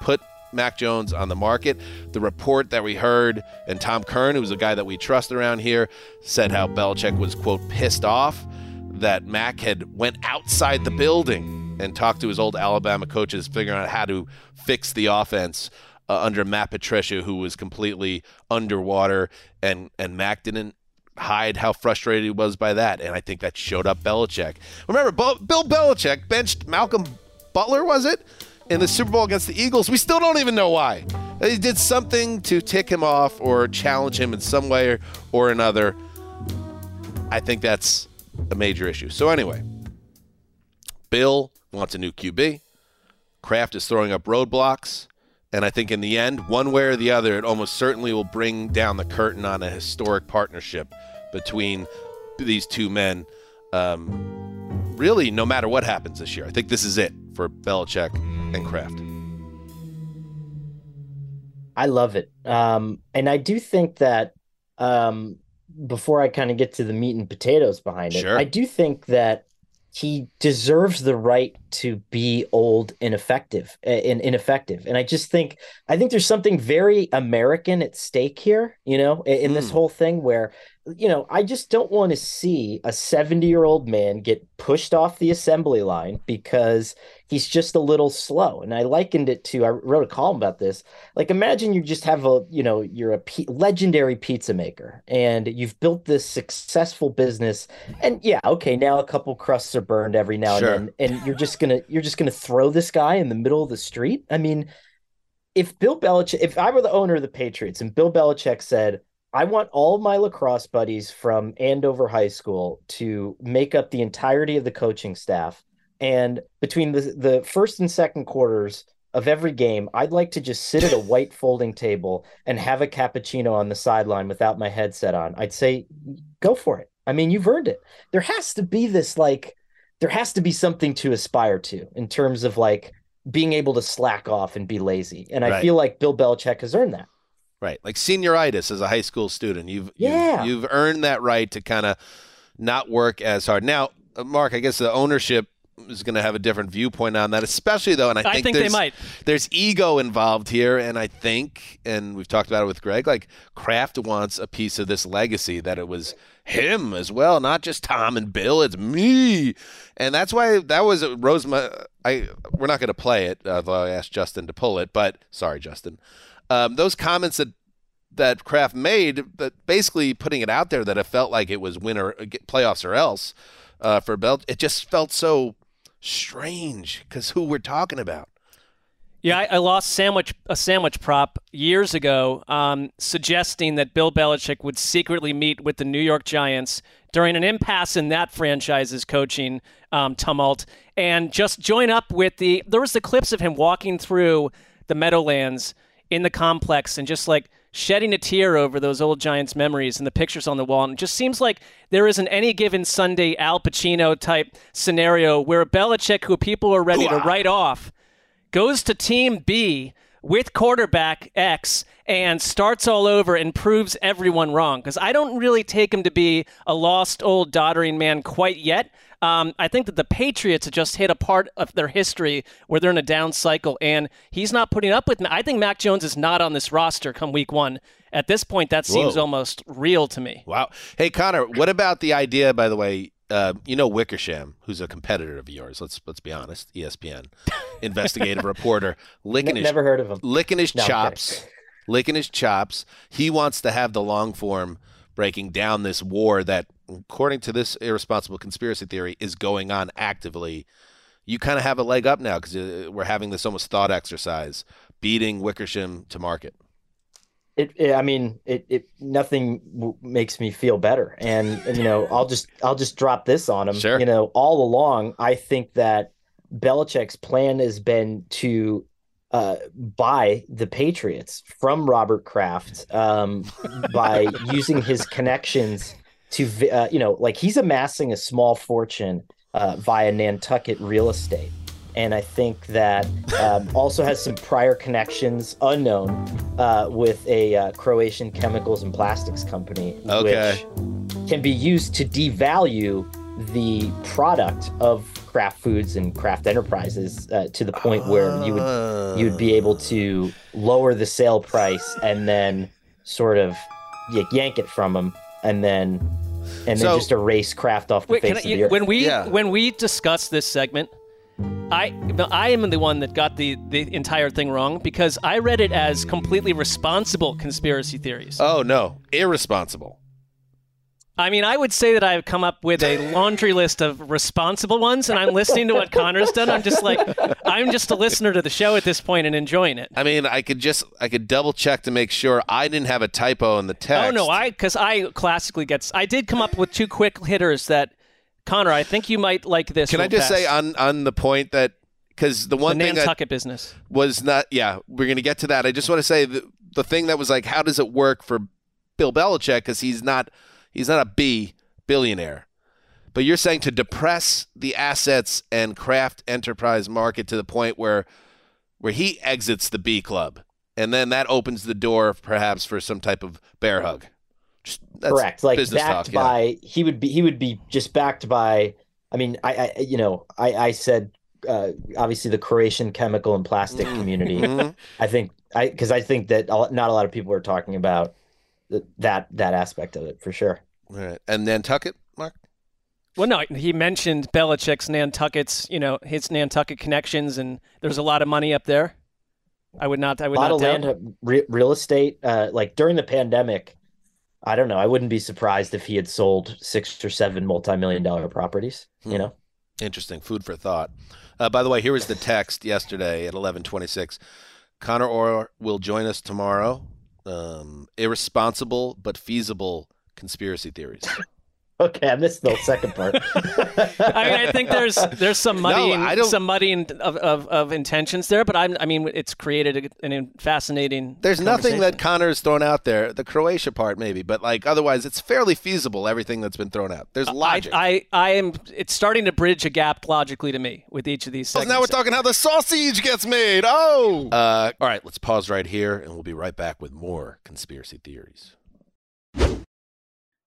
put Mac Jones on the market. The report that we heard, and Tom Curran, who's a guy that we trust around here, said how Belichick was quote pissed off that Mac had went outside the building and talk to his old Alabama coaches, figuring out how to fix the offense uh, under Matt Patricia, who was completely underwater, and and Mac didn't hide how frustrated he was by that, and I think that showed up Belichick. Remember, Bo- Bill Belichick benched Malcolm Butler, was it? In the Super Bowl against the Eagles, we still don't even know why. He did something to tick him off or challenge him in some way or, or another. I think that's a major issue. So anyway, Bill wants a new QB. Kraft is throwing up roadblocks. And I think in the end, one way or the other, it almost certainly will bring down the curtain on a historic partnership between these two men. Um, really, no matter what happens this year, I think this is it for Belichick and Kraft. I love it. Um, and I do think that um, before I kind of get to the meat and potatoes behind it, Sure. I do think that he deserves the right to be old and effective and ineffective. And I just think I think there's something very American at stake here, you know, in, in this Mm. whole thing where you know, I just don't want to see a 70 year old man get pushed off the assembly line because he's just a little slow. And I likened it to, I wrote a column about this. Like, imagine you just have a, you know, you're a legendary pizza maker and you've built this successful business. And yeah, okay, now a couple crusts are burned every now Sure. and then. And you're just going to, you're just going to throw this guy in the middle of the street. I mean, if Bill Belichick, if I were the owner of the Patriots and Bill Belichick said, I want all my lacrosse buddies from Andover High School to make up the entirety of the coaching staff. And between the, the first and second quarters of every game, I'd like to just sit at a white folding table and have a cappuccino on the sideline without my headset on. I'd say, go for it. I mean, you've earned it. There has to be this like, there has to be something to aspire to in terms of like being able to slack off and be lazy. And I Right. feel like Bill Belichick has earned that. Right, like senioritis as a high school student, you've Yeah. you've, you've earned that right to kind of not work as hard. Now, uh, Marc, I guess the ownership is going to have a different viewpoint on that, especially though, and I I think, think they there's, might. There's ego involved here, and I think, and we've talked about it with Greg, like Kraft wants a piece of this legacy that it was him as well, not just Tom and Bill. It's me, and that's why that was rose my. I we're not going to play it, although I asked Justin to pull it, but sorry, Justin. Um, those comments that that Kraft made, that basically putting it out there that it felt like it was winner playoffs or else uh, for Belt. It just felt so strange because who we're talking about. Yeah, I, I lost sandwich a sandwich prop years ago, um, suggesting that Bill Belichick would secretly meet with the New York Giants during an impasse in that franchise's coaching um, tumult, and just join up with the. There was the clips of him walking through the Meadowlands in the complex and just like shedding a tear over those old Giants memories and the pictures on the wall. And it just seems like there isn't any given Sunday Al Pacino type scenario where a Belichick, who people are ready to write off, goes to team B with quarterback X and starts all over and proves everyone wrong. Because I don't really take him to be a lost old doddering man quite yet. Um, I think that the Patriots have just hit a part of their history where they're in a down cycle, and he's not putting up with. Me. I think Mac Jones is not on this roster come week one. At this point, that seems Whoa. almost real to me. Wow. Hey, Conor, what about the idea? By the way, uh, you know Wickersham, who's a competitor of yours. Let's let's be honest. ESPN, investigative reporter, licking his never heard of him. licking his No, chops, licking his chops. He wants to have the long form breaking down this war that, according to this irresponsible conspiracy theory, is going on actively. You kind of have a leg up now because uh, we're having this almost thought exercise, beating Wickersham to market. It, it- I mean, it, it nothing w- makes me feel better, and, and you know, I'll just I'll just drop this on him. Sure. You know, all along, I think that Belichick's plan has been to uh, buy the Patriots from Robert Kraft um, by using his connections to, uh, you know, like he's amassing a small fortune uh, via Nantucket real estate. And I think that um, also has some prior connections unknown uh, with a uh, Croatian chemicals and plastics company, Okay. which can be used to devalue the product of Kraft Foods and Kraft Enterprises uh, to the point where you would you would be able to lower the sale price and then sort of yank it from them and then and then So- just erase Kraft off the Wait, face I, of the earth. when we when we discuss this segment, I I am the one that got the the entire thing wrong because I read it as completely responsible conspiracy theories. Oh no, irresponsible. I mean, I would say that I've come up with a laundry list of responsible ones, and I'm listening to what Conor's done. I'm just like, I'm just a listener to the show at this point and enjoying it. I mean, I could just I could double check to make sure I didn't have a typo in the text. Oh no, I because I classically gets. I did come up with two quick hitters that, Conor, I think you might like this. Can I just fast. say on on the point that because the one the thing that Nantucket business? was not yeah we're gonna get to that. I just want to say the the thing that was like how does it work for Bill Belichick because he's not he's not a B billionaire. But you're saying to depress the assets and Kraft enterprise market to the point where where he exits the B club, and then that opens the door perhaps for some type of bear hug. Just, that's Correct. Like business backed talk, yeah. by he would be he would be just backed by. I mean, I, I you know I I said uh, obviously the Croatian chemical and plastic Mm-hmm. community. Mhm. I think I because I think that not a lot of people are talking about that that aspect of it for sure. Right. And Nantucket, Marc. Well, no, he mentioned Belichick's Nantucket's, you know, his Nantucket connections, and there's a lot of money up there. I would not. I would lot not of doubt. land, re- real estate. Uh, like during the pandemic, I don't know. I wouldn't be surprised if he had sold six or seven multi-million dollar properties. You Hmm. know. Interesting. Food for thought. Uh, by the way, here was the text yesterday at 11:26. Conor Orr will join us tomorrow. Um, irresponsible but feasible conspiracy theories. Okay, I missed the second part. I mean, I think there's there's some muddying, I don't- some muddying of, of, of intentions there, but I'm, I mean, it's created a, an fascinating. There's nothing that conversation. Conor's thrown out there. The Croatia part, maybe, but like otherwise, it's fairly feasible. Everything that's been thrown out. There's logic. I, I, I am. It's starting to bridge a gap logically to me with each of these. So Segments. now we're talking how the sausage gets made. Oh. Uh, all right, let's pause right here, and we'll be right back with more conspiracy theories.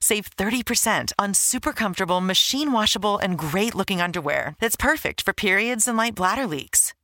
Save 30% on super comfortable, machine washable, and great looking underwear that's perfect for periods and light bladder leaks.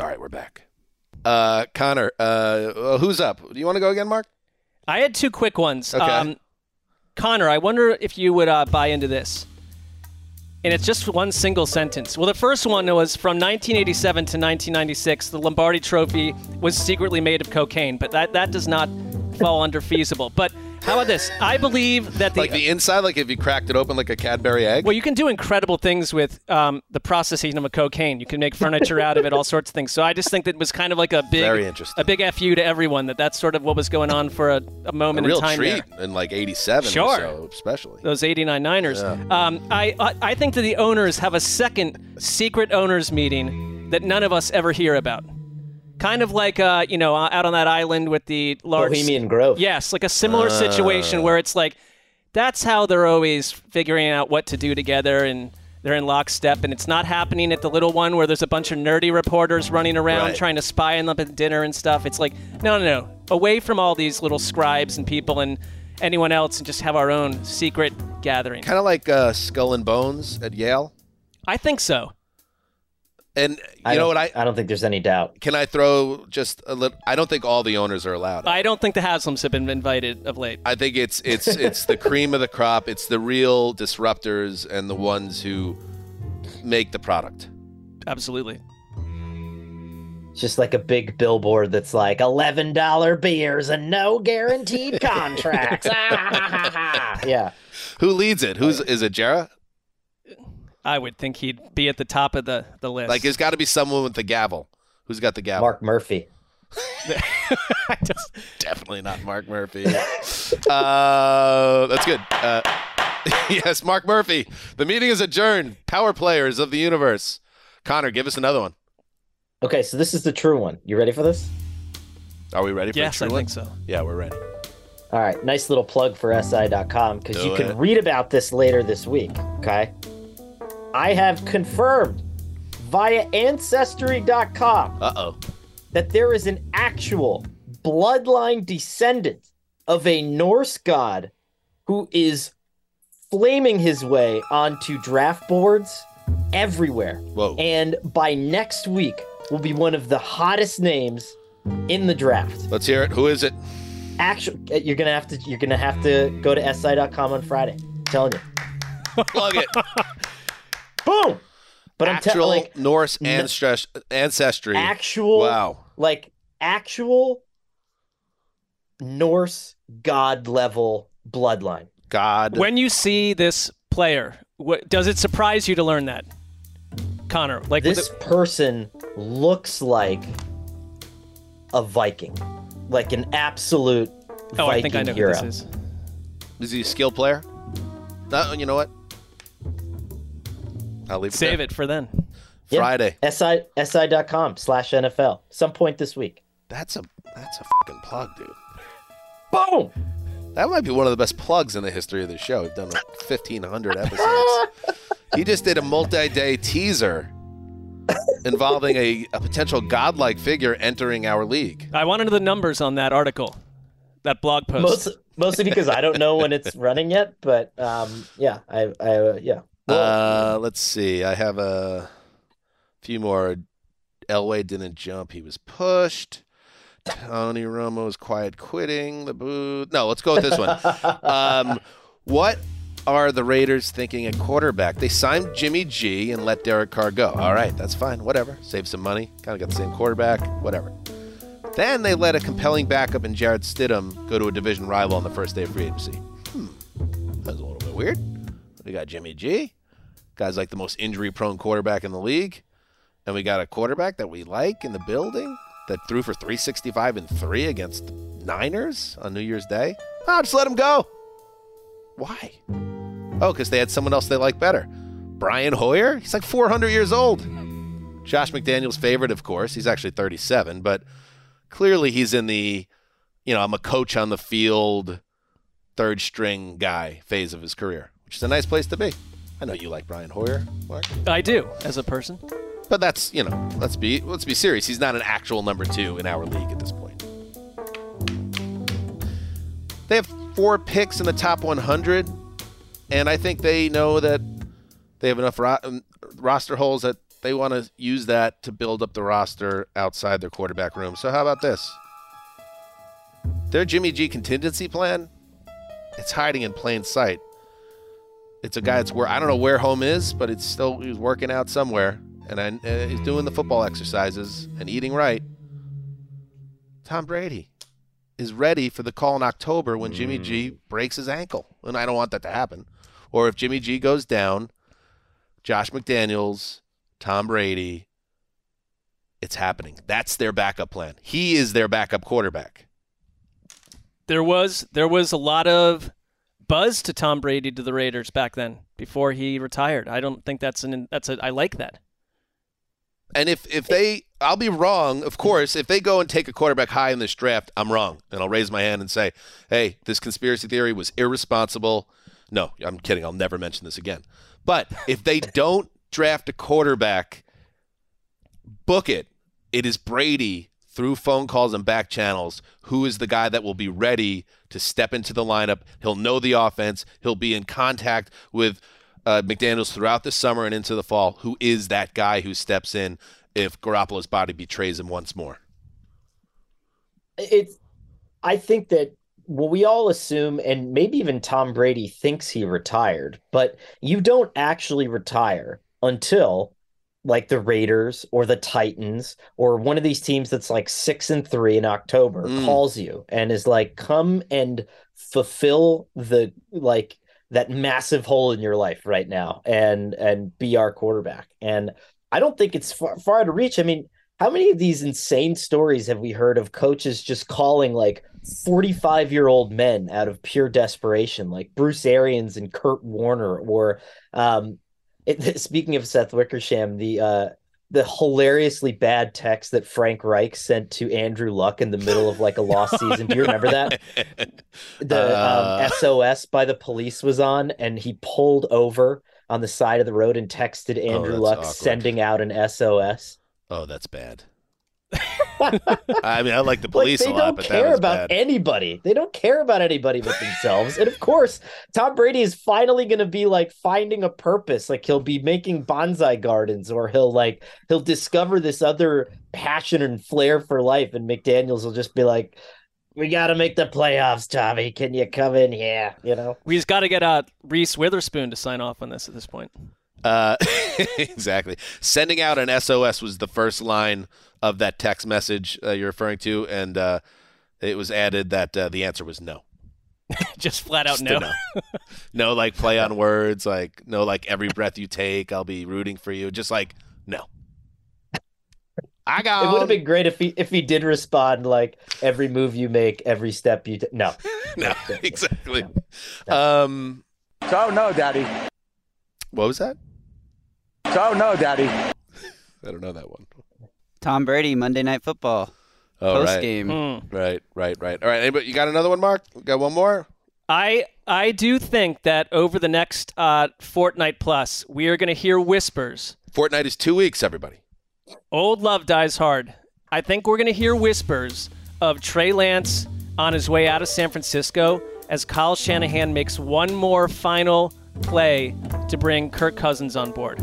All right, we're back. Uh, Conor, uh, who's up? Do you want to go again, Marc? I had two quick ones. Okay. Um, Conor, I wonder if you would uh, buy into this. And it's just one single sentence. Well, the first one was from 1987 to 1996, the Lombardi Trophy was secretly made of cocaine, but that, that does not fall under feasible. But how about this? I believe that the Like the inside, like if you cracked it open like a Cadbury egg. well, you can do incredible things with um, the processing of a cocaine. You can make furniture out of it, all sorts of things. So I just think that it was kind of like a big, Very interesting. a big fu to everyone. That that's sort of what was going on for a, a a moment real in time. treat there. in like '87 or Sure. so, especially. Those 89 Niners. Yeah. Um, I I think that the owners have a second secret owners meeting that none of us ever hear about. Kind of like uh, you know, out on that island with the large Bohemian Grove. Yes, like a similar Ah. situation where it's like that's how they're always figuring out what to do together and they're in lockstep and it's not happening at the little one where there's a bunch of nerdy reporters running around Right. trying to spy on them at dinner and stuff. It's like no, no, no. Away from all these little scribes and people and anyone else and just have our own secret gathering. Kind of like uh, Skull and Bones at Yale. I think so. And you I know don't- what? I I don't think there's any doubt. can I throw just a little. I don't think all the owners are allowed. I don't think the Haslams have been invited of late. I think it's it's it's the cream of the crop. It's the real disruptors and the ones who make the product. Absolutely. It's just like a big billboard that's like eleven dollar beers and no guaranteed contracts. Ah, yeah. Who leads it? Who's is it? Jera? I would think he'd be at the top of the, the list. Like, there's got to be someone with the gavel. Who's got the gavel? Mark Murphy. Just- Definitely not Mark Murphy. uh, that's good. Uh, yes, Mark Murphy. The meeting is adjourned. Power players of the universe. Conor, give us another one. Okay, so this is the true one. You ready for this? Are we ready for yes, a I true one? think so. Yeah, we're ready. All right, nice little plug for SI.com because you can it. read about this later this week. Okay. I have confirmed via Ancestry.com Uh oh. that there is an actual bloodline descendant of a Norse god who is flaming his way onto draft boards everywhere. Whoa. And by next week, will be one of the hottest names in the draft. Let's hear it. Who is it? Actually, you're gonna have to you're gonna have to go to si.com on Friday. I'm telling you. Plug it. Boom. But I'm Actual telling like Norse ancestry. ancestry. actual Wow. like actual Norse god level bloodline. God. When you see this player, what, does it surprise you to learn that, Conor? Like This the- person looks like a Viking, like an absolute oh, Viking I think I know hero. who this is. Is he a skill player? No, you know what? I'll leave it Save there. it for then. Yeah. Friday. Si si.com slash NFL. Some point this week. That's a that's a fucking plug, dude. Boom. That might be one of the best plugs in the history of the show. We've done like 1,500 episodes. he just did a multi-day teaser involving a, a potential godlike figure entering our league. I want to know the numbers on that article, that blog post. Most, mostly because I don't know when it's running yet, but um, yeah, I, I uh, yeah. Uh, let's see. I have a few more. Elway didn't jump. He was pushed. Tony Romo's quiet quitting the booth. No, let's go with this one. um, what are the Raiders thinking at quarterback? They signed Jimmy G and let Derek Carr go. All right, that's fine. Whatever. Save some money. Kind of got the same quarterback. Whatever. Then they let a compelling backup in Jarrett Stidham go to a division rival on the first day of free agency. Hmm. That's a little bit weird. We got Jimmy G. Guy's like the most injury prone quarterback in the league. And we got a quarterback that we like in the building that threw for 365 and 3 against the Niners on New Year's Day. Oh, just let him go. Why? Oh, because they had someone else they like better. Brian Hoyer? He's like 400 years old. Josh McDaniels' favorite, of course. He's actually 37, but clearly he's in the, you know, I'm a coach on the field, third string guy phase of his career, which is a nice place to be. I know you like Brian Hoyer, Marc. I do, as a person. But that's you know, let's be let's be serious. He's not an actual number two in our league at this point. They have four picks in the top 100, and I think they know that they have enough ro- um, roster holes that they want to use that to build up the roster outside their quarterback room. So how about this? Their Jimmy G contingency plan, it's hiding in plain sight. It's a guy that's where I don't know where home is, but it's still he's working out somewhere, and I, uh, he's doing the football exercises and eating right. Tom Brady is ready for the call in October when Jimmy G breaks his ankle, and I don't want that to happen. Or if Jimmy G goes down, Josh McDaniels, Tom Brady, it's happening. That's their backup plan. He is their backup quarterback. There was there was a lot of buzz to Tom Brady to the Raiders back then before he retired. I don't think that's an that's a I like that. And if if they, I'll be wrong, of course. If they go and take a quarterback high in this draft, I'm wrong, and I'll raise my hand and say, "Hey, this conspiracy theory was irresponsible." No, I'm kidding. I'll never mention this again. But if they don't draft a quarterback, book it. It is Brady through phone calls and back channels who is the guy that will be ready to step into the lineup. He'll know the offense. He'll be in contact with uh, McDaniels throughout the summer and into the fall. Who is that guy who steps in if Garoppolo's body betrays him once more? It's. I think that well, we all assume, and maybe even Tom Brady thinks he retired, but you don't actually retire until like the Raiders or the Titans or one of these teams that's like six and three in October Mm. calls you and is like, come and fulfill the like that massive hole in your life right now and and be our quarterback. And I don't think it's far, far to reach. I mean, how many of these insane stories have we heard of coaches just calling like 45 year old men out of pure desperation, like Bruce Arians and Kurt Warner, or um, it, speaking of Seth Wickersham, the uh, the hilariously bad text that Frank Reich sent to Andrew Luck in the middle of like a lost season. Do you remember that? The Uh. um, SOS by the police was on, and he pulled over on the side of the road and texted Andrew that's Luck awkward. sending out an SOS. Oh, that's bad. I mean, I like the Like police they a lot, but they don't care about bad. anybody. They don't care about anybody but themselves. and of course, Tom Brady is finally going to be like finding a purpose. Like he'll be making bonsai gardens, or he'll like he'll discover this other passion and flair for life. And McDaniels will just be like, "We got to make the playoffs, Tommy. Can you come in here?" You know. We just got to get uh, Reese Witherspoon to sign off on this at this point. Uh, exactly. Sending out an SOS was the first line of that text message uh, you're referring to, and uh, it was added that uh, the answer was no. just flat out Just no. no. no, like play on words, like no, like every breath you take, I'll be rooting for you. Just like no. I got. It would have been great if he if he did respond like every move you make, every step you. T-. No, no, exactly. Um. So no, Daddy. What was that? So no, Daddy. I don't know that one. Tom Brady, Monday Night Football. Oh, Post right. game. Right, right, right. All right. Anybody, you got another one, Marc? We got one more? I I do think that over the next uh, fortnight plus, we are going to hear whispers. Fortnite is two weeks, everybody. Old love dies hard. I think we're going to hear whispers of Trey Lance on his way out of San Francisco as Kyle Shanahan makes one more final play to bring Kirk Cousins on board.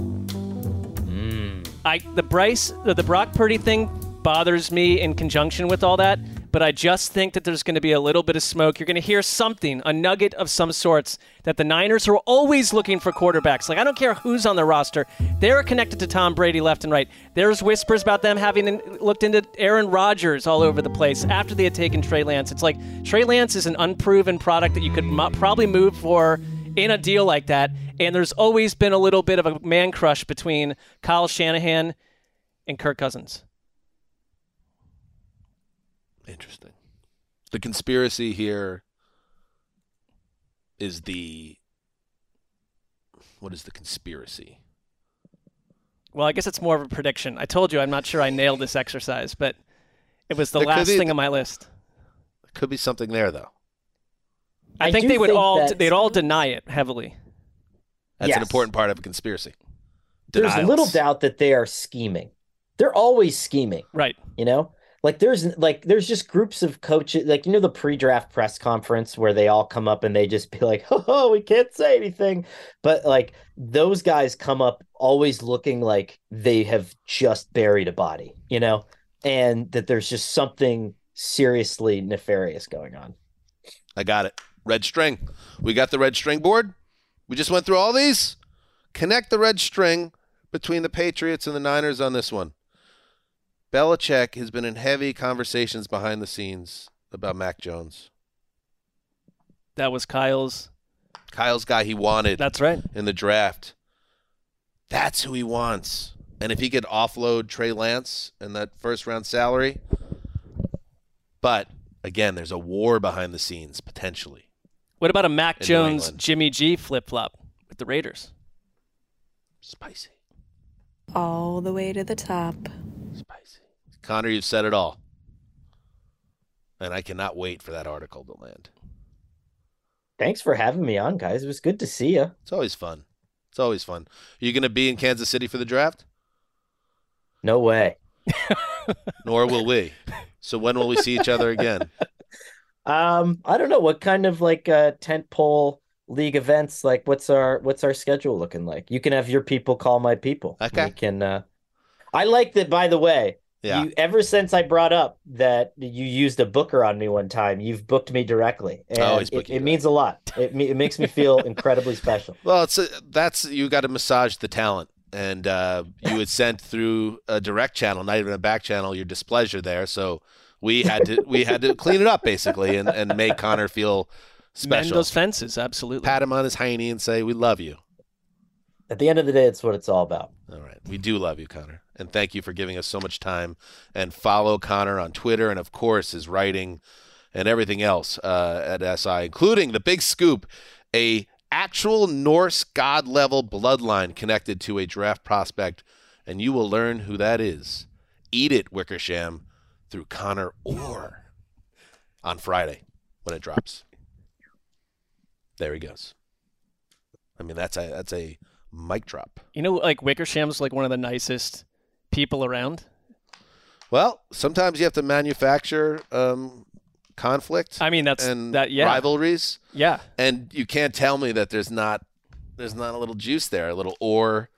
I the Bryce the, the Brock Purdy thing bothers me in conjunction with all that, but I just think that there's going to be a little bit of smoke. You're going to hear something, a nugget of some sorts that the Niners are always looking for quarterbacks. Like I don't care who's on the roster, they're connected to Tom Brady left and right. There's whispers about them having looked into Aaron Rodgers all over the place after they had taken Trey Lance. It's like Trey Lance is an unproven product that you could mo- probably move for in a deal like that. And there's always been a little bit of a man crush between Kyle Shanahan and Kirk Cousins. Interesting. The conspiracy here is the. What is the conspiracy? Well, I guess it's more of a prediction. I told you I'm not sure I nailed this exercise, but it was the There last be- thing on my list. Could be something there, though. I, I think do they would think all that- they'd all deny it heavily. That's an important part of a conspiracy. There's little doubt that they are scheming. They're always scheming. Right. You know? Like there's like there's just groups of coaches like you know the pre-draft press conference where they all come up and they just be like, "Oh, we can't say anything." But like those guys come up always looking like they have just buried a body, you know? And that there's just something seriously nefarious going on. I got it. Red string. We got the red string board. We just went through all these. Connect the red string between the Patriots and the Niners on this one. Belichick has been in heavy conversations behind the scenes about Mac Jones. That was Kyle's. Kyle's guy he wanted. That's right. In the draft. That's who he wants. And if he could offload Trey Lance and that first round salary. But again, there's a war behind the scenes potentially. What about a Mac Jones Jimmy G flip flop with the Raiders? Spicy. All the way to the top. Spicy. Conor, you've said it all. And I cannot wait for that article to land. Thanks for having me on, guys. It was good to see you. It's always fun. It's always fun. Are you going to be in Kansas City for the draft? No way. Nor will we. So when will we see each other again? Um, I don't know what kind of like uh tent pole league events like what's our what's our schedule looking like? You can have your people call my people. Okay. We can uh I like that by the way. Yeah. You ever since I brought up that you used a booker on me one time, you've booked me directly. And always it, it means a lot. It me- it makes me feel incredibly special. Well, it's a, that's you got to massage the talent, and uh, you had sent through a direct channel, not even a back channel, your displeasure there. So we had to we had to clean it up basically, and, and make Conor feel special. Mend those fences, absolutely. Pat him on his hiney and say, "We love you." At the end of the day, it's what it's all about. All right. We do love you, Conor. And thank you for giving us so much time. And follow Conor on Twitter and, of course, his writing and everything else uh, at SI, including the big scoop a actual Norse god level bloodline connected to a draft prospect. And you will learn who that is. Eat it, Wickersham, through Conor Orr on Friday when it drops. There he goes. I mean, that's a that's a mic drop. You know, like Wickersham's like one of the nicest people around. Well, sometimes you have to manufacture um, conflict. I mean, that's and that. Yeah, rivalries. Yeah, and you can't tell me that there's not there's not a little juice there, a little or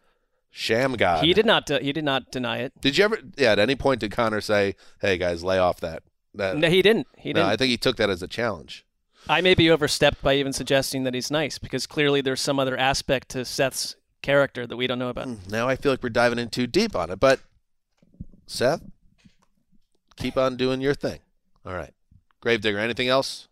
sham god. He did not. Uh, he did not deny it. Did you ever? Yeah. At any point did Conor say, "Hey guys, lay off that"? That No, he didn't. He didn't. I think he took that as a challenge. I may be overstepped by even suggesting that he's nice because clearly there's some other aspect to Seth's character that we don't know about. Now I feel like we're diving in too deep on it, but Seth, keep on doing your thing. All right, Gravedigger. Anything else?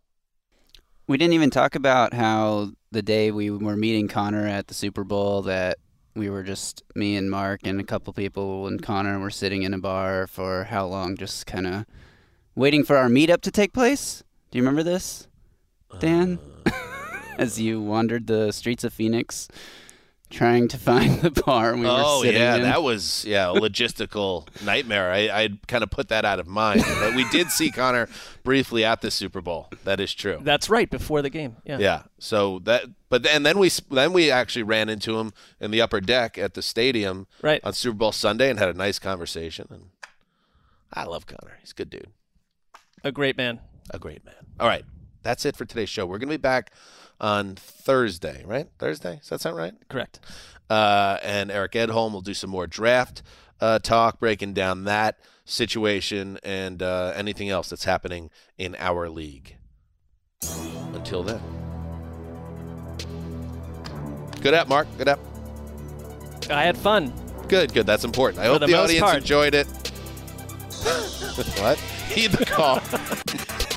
We didn't even talk about how the day we were meeting Conor at the Super Bowl that we were just me and Marc and a couple people and Conor were sitting in a bar for how long just kind of waiting for our meetup to take place. Do you remember this, Dan? Uh, As you wandered the streets of Phoenix trying to find the bar we oh were yeah, in. that was yeah a logistical nightmare. I I kind of put that out of mind, but we did see Conor briefly at the Super Bowl. That is true. That's right before the game. Yeah. Yeah. So that, but and then we then we actually ran into him in the upper deck at the stadium right. on Super Bowl Sunday and had a nice conversation. And I love Conor. He's a good dude. A great man. A great man. All right, that's it for today's show. We're gonna be back on Thursday, right? Thursday. Does that sound right? Correct. Uh, and Eric Edholm will do some more draft uh, talk, breaking down that situation and uh, anything else that's happening in our league. Until then. Good app, Marc. Good app. I had fun. Good, good. That's important. I For hope the the, audience part. enjoyed it. what? Heed the call.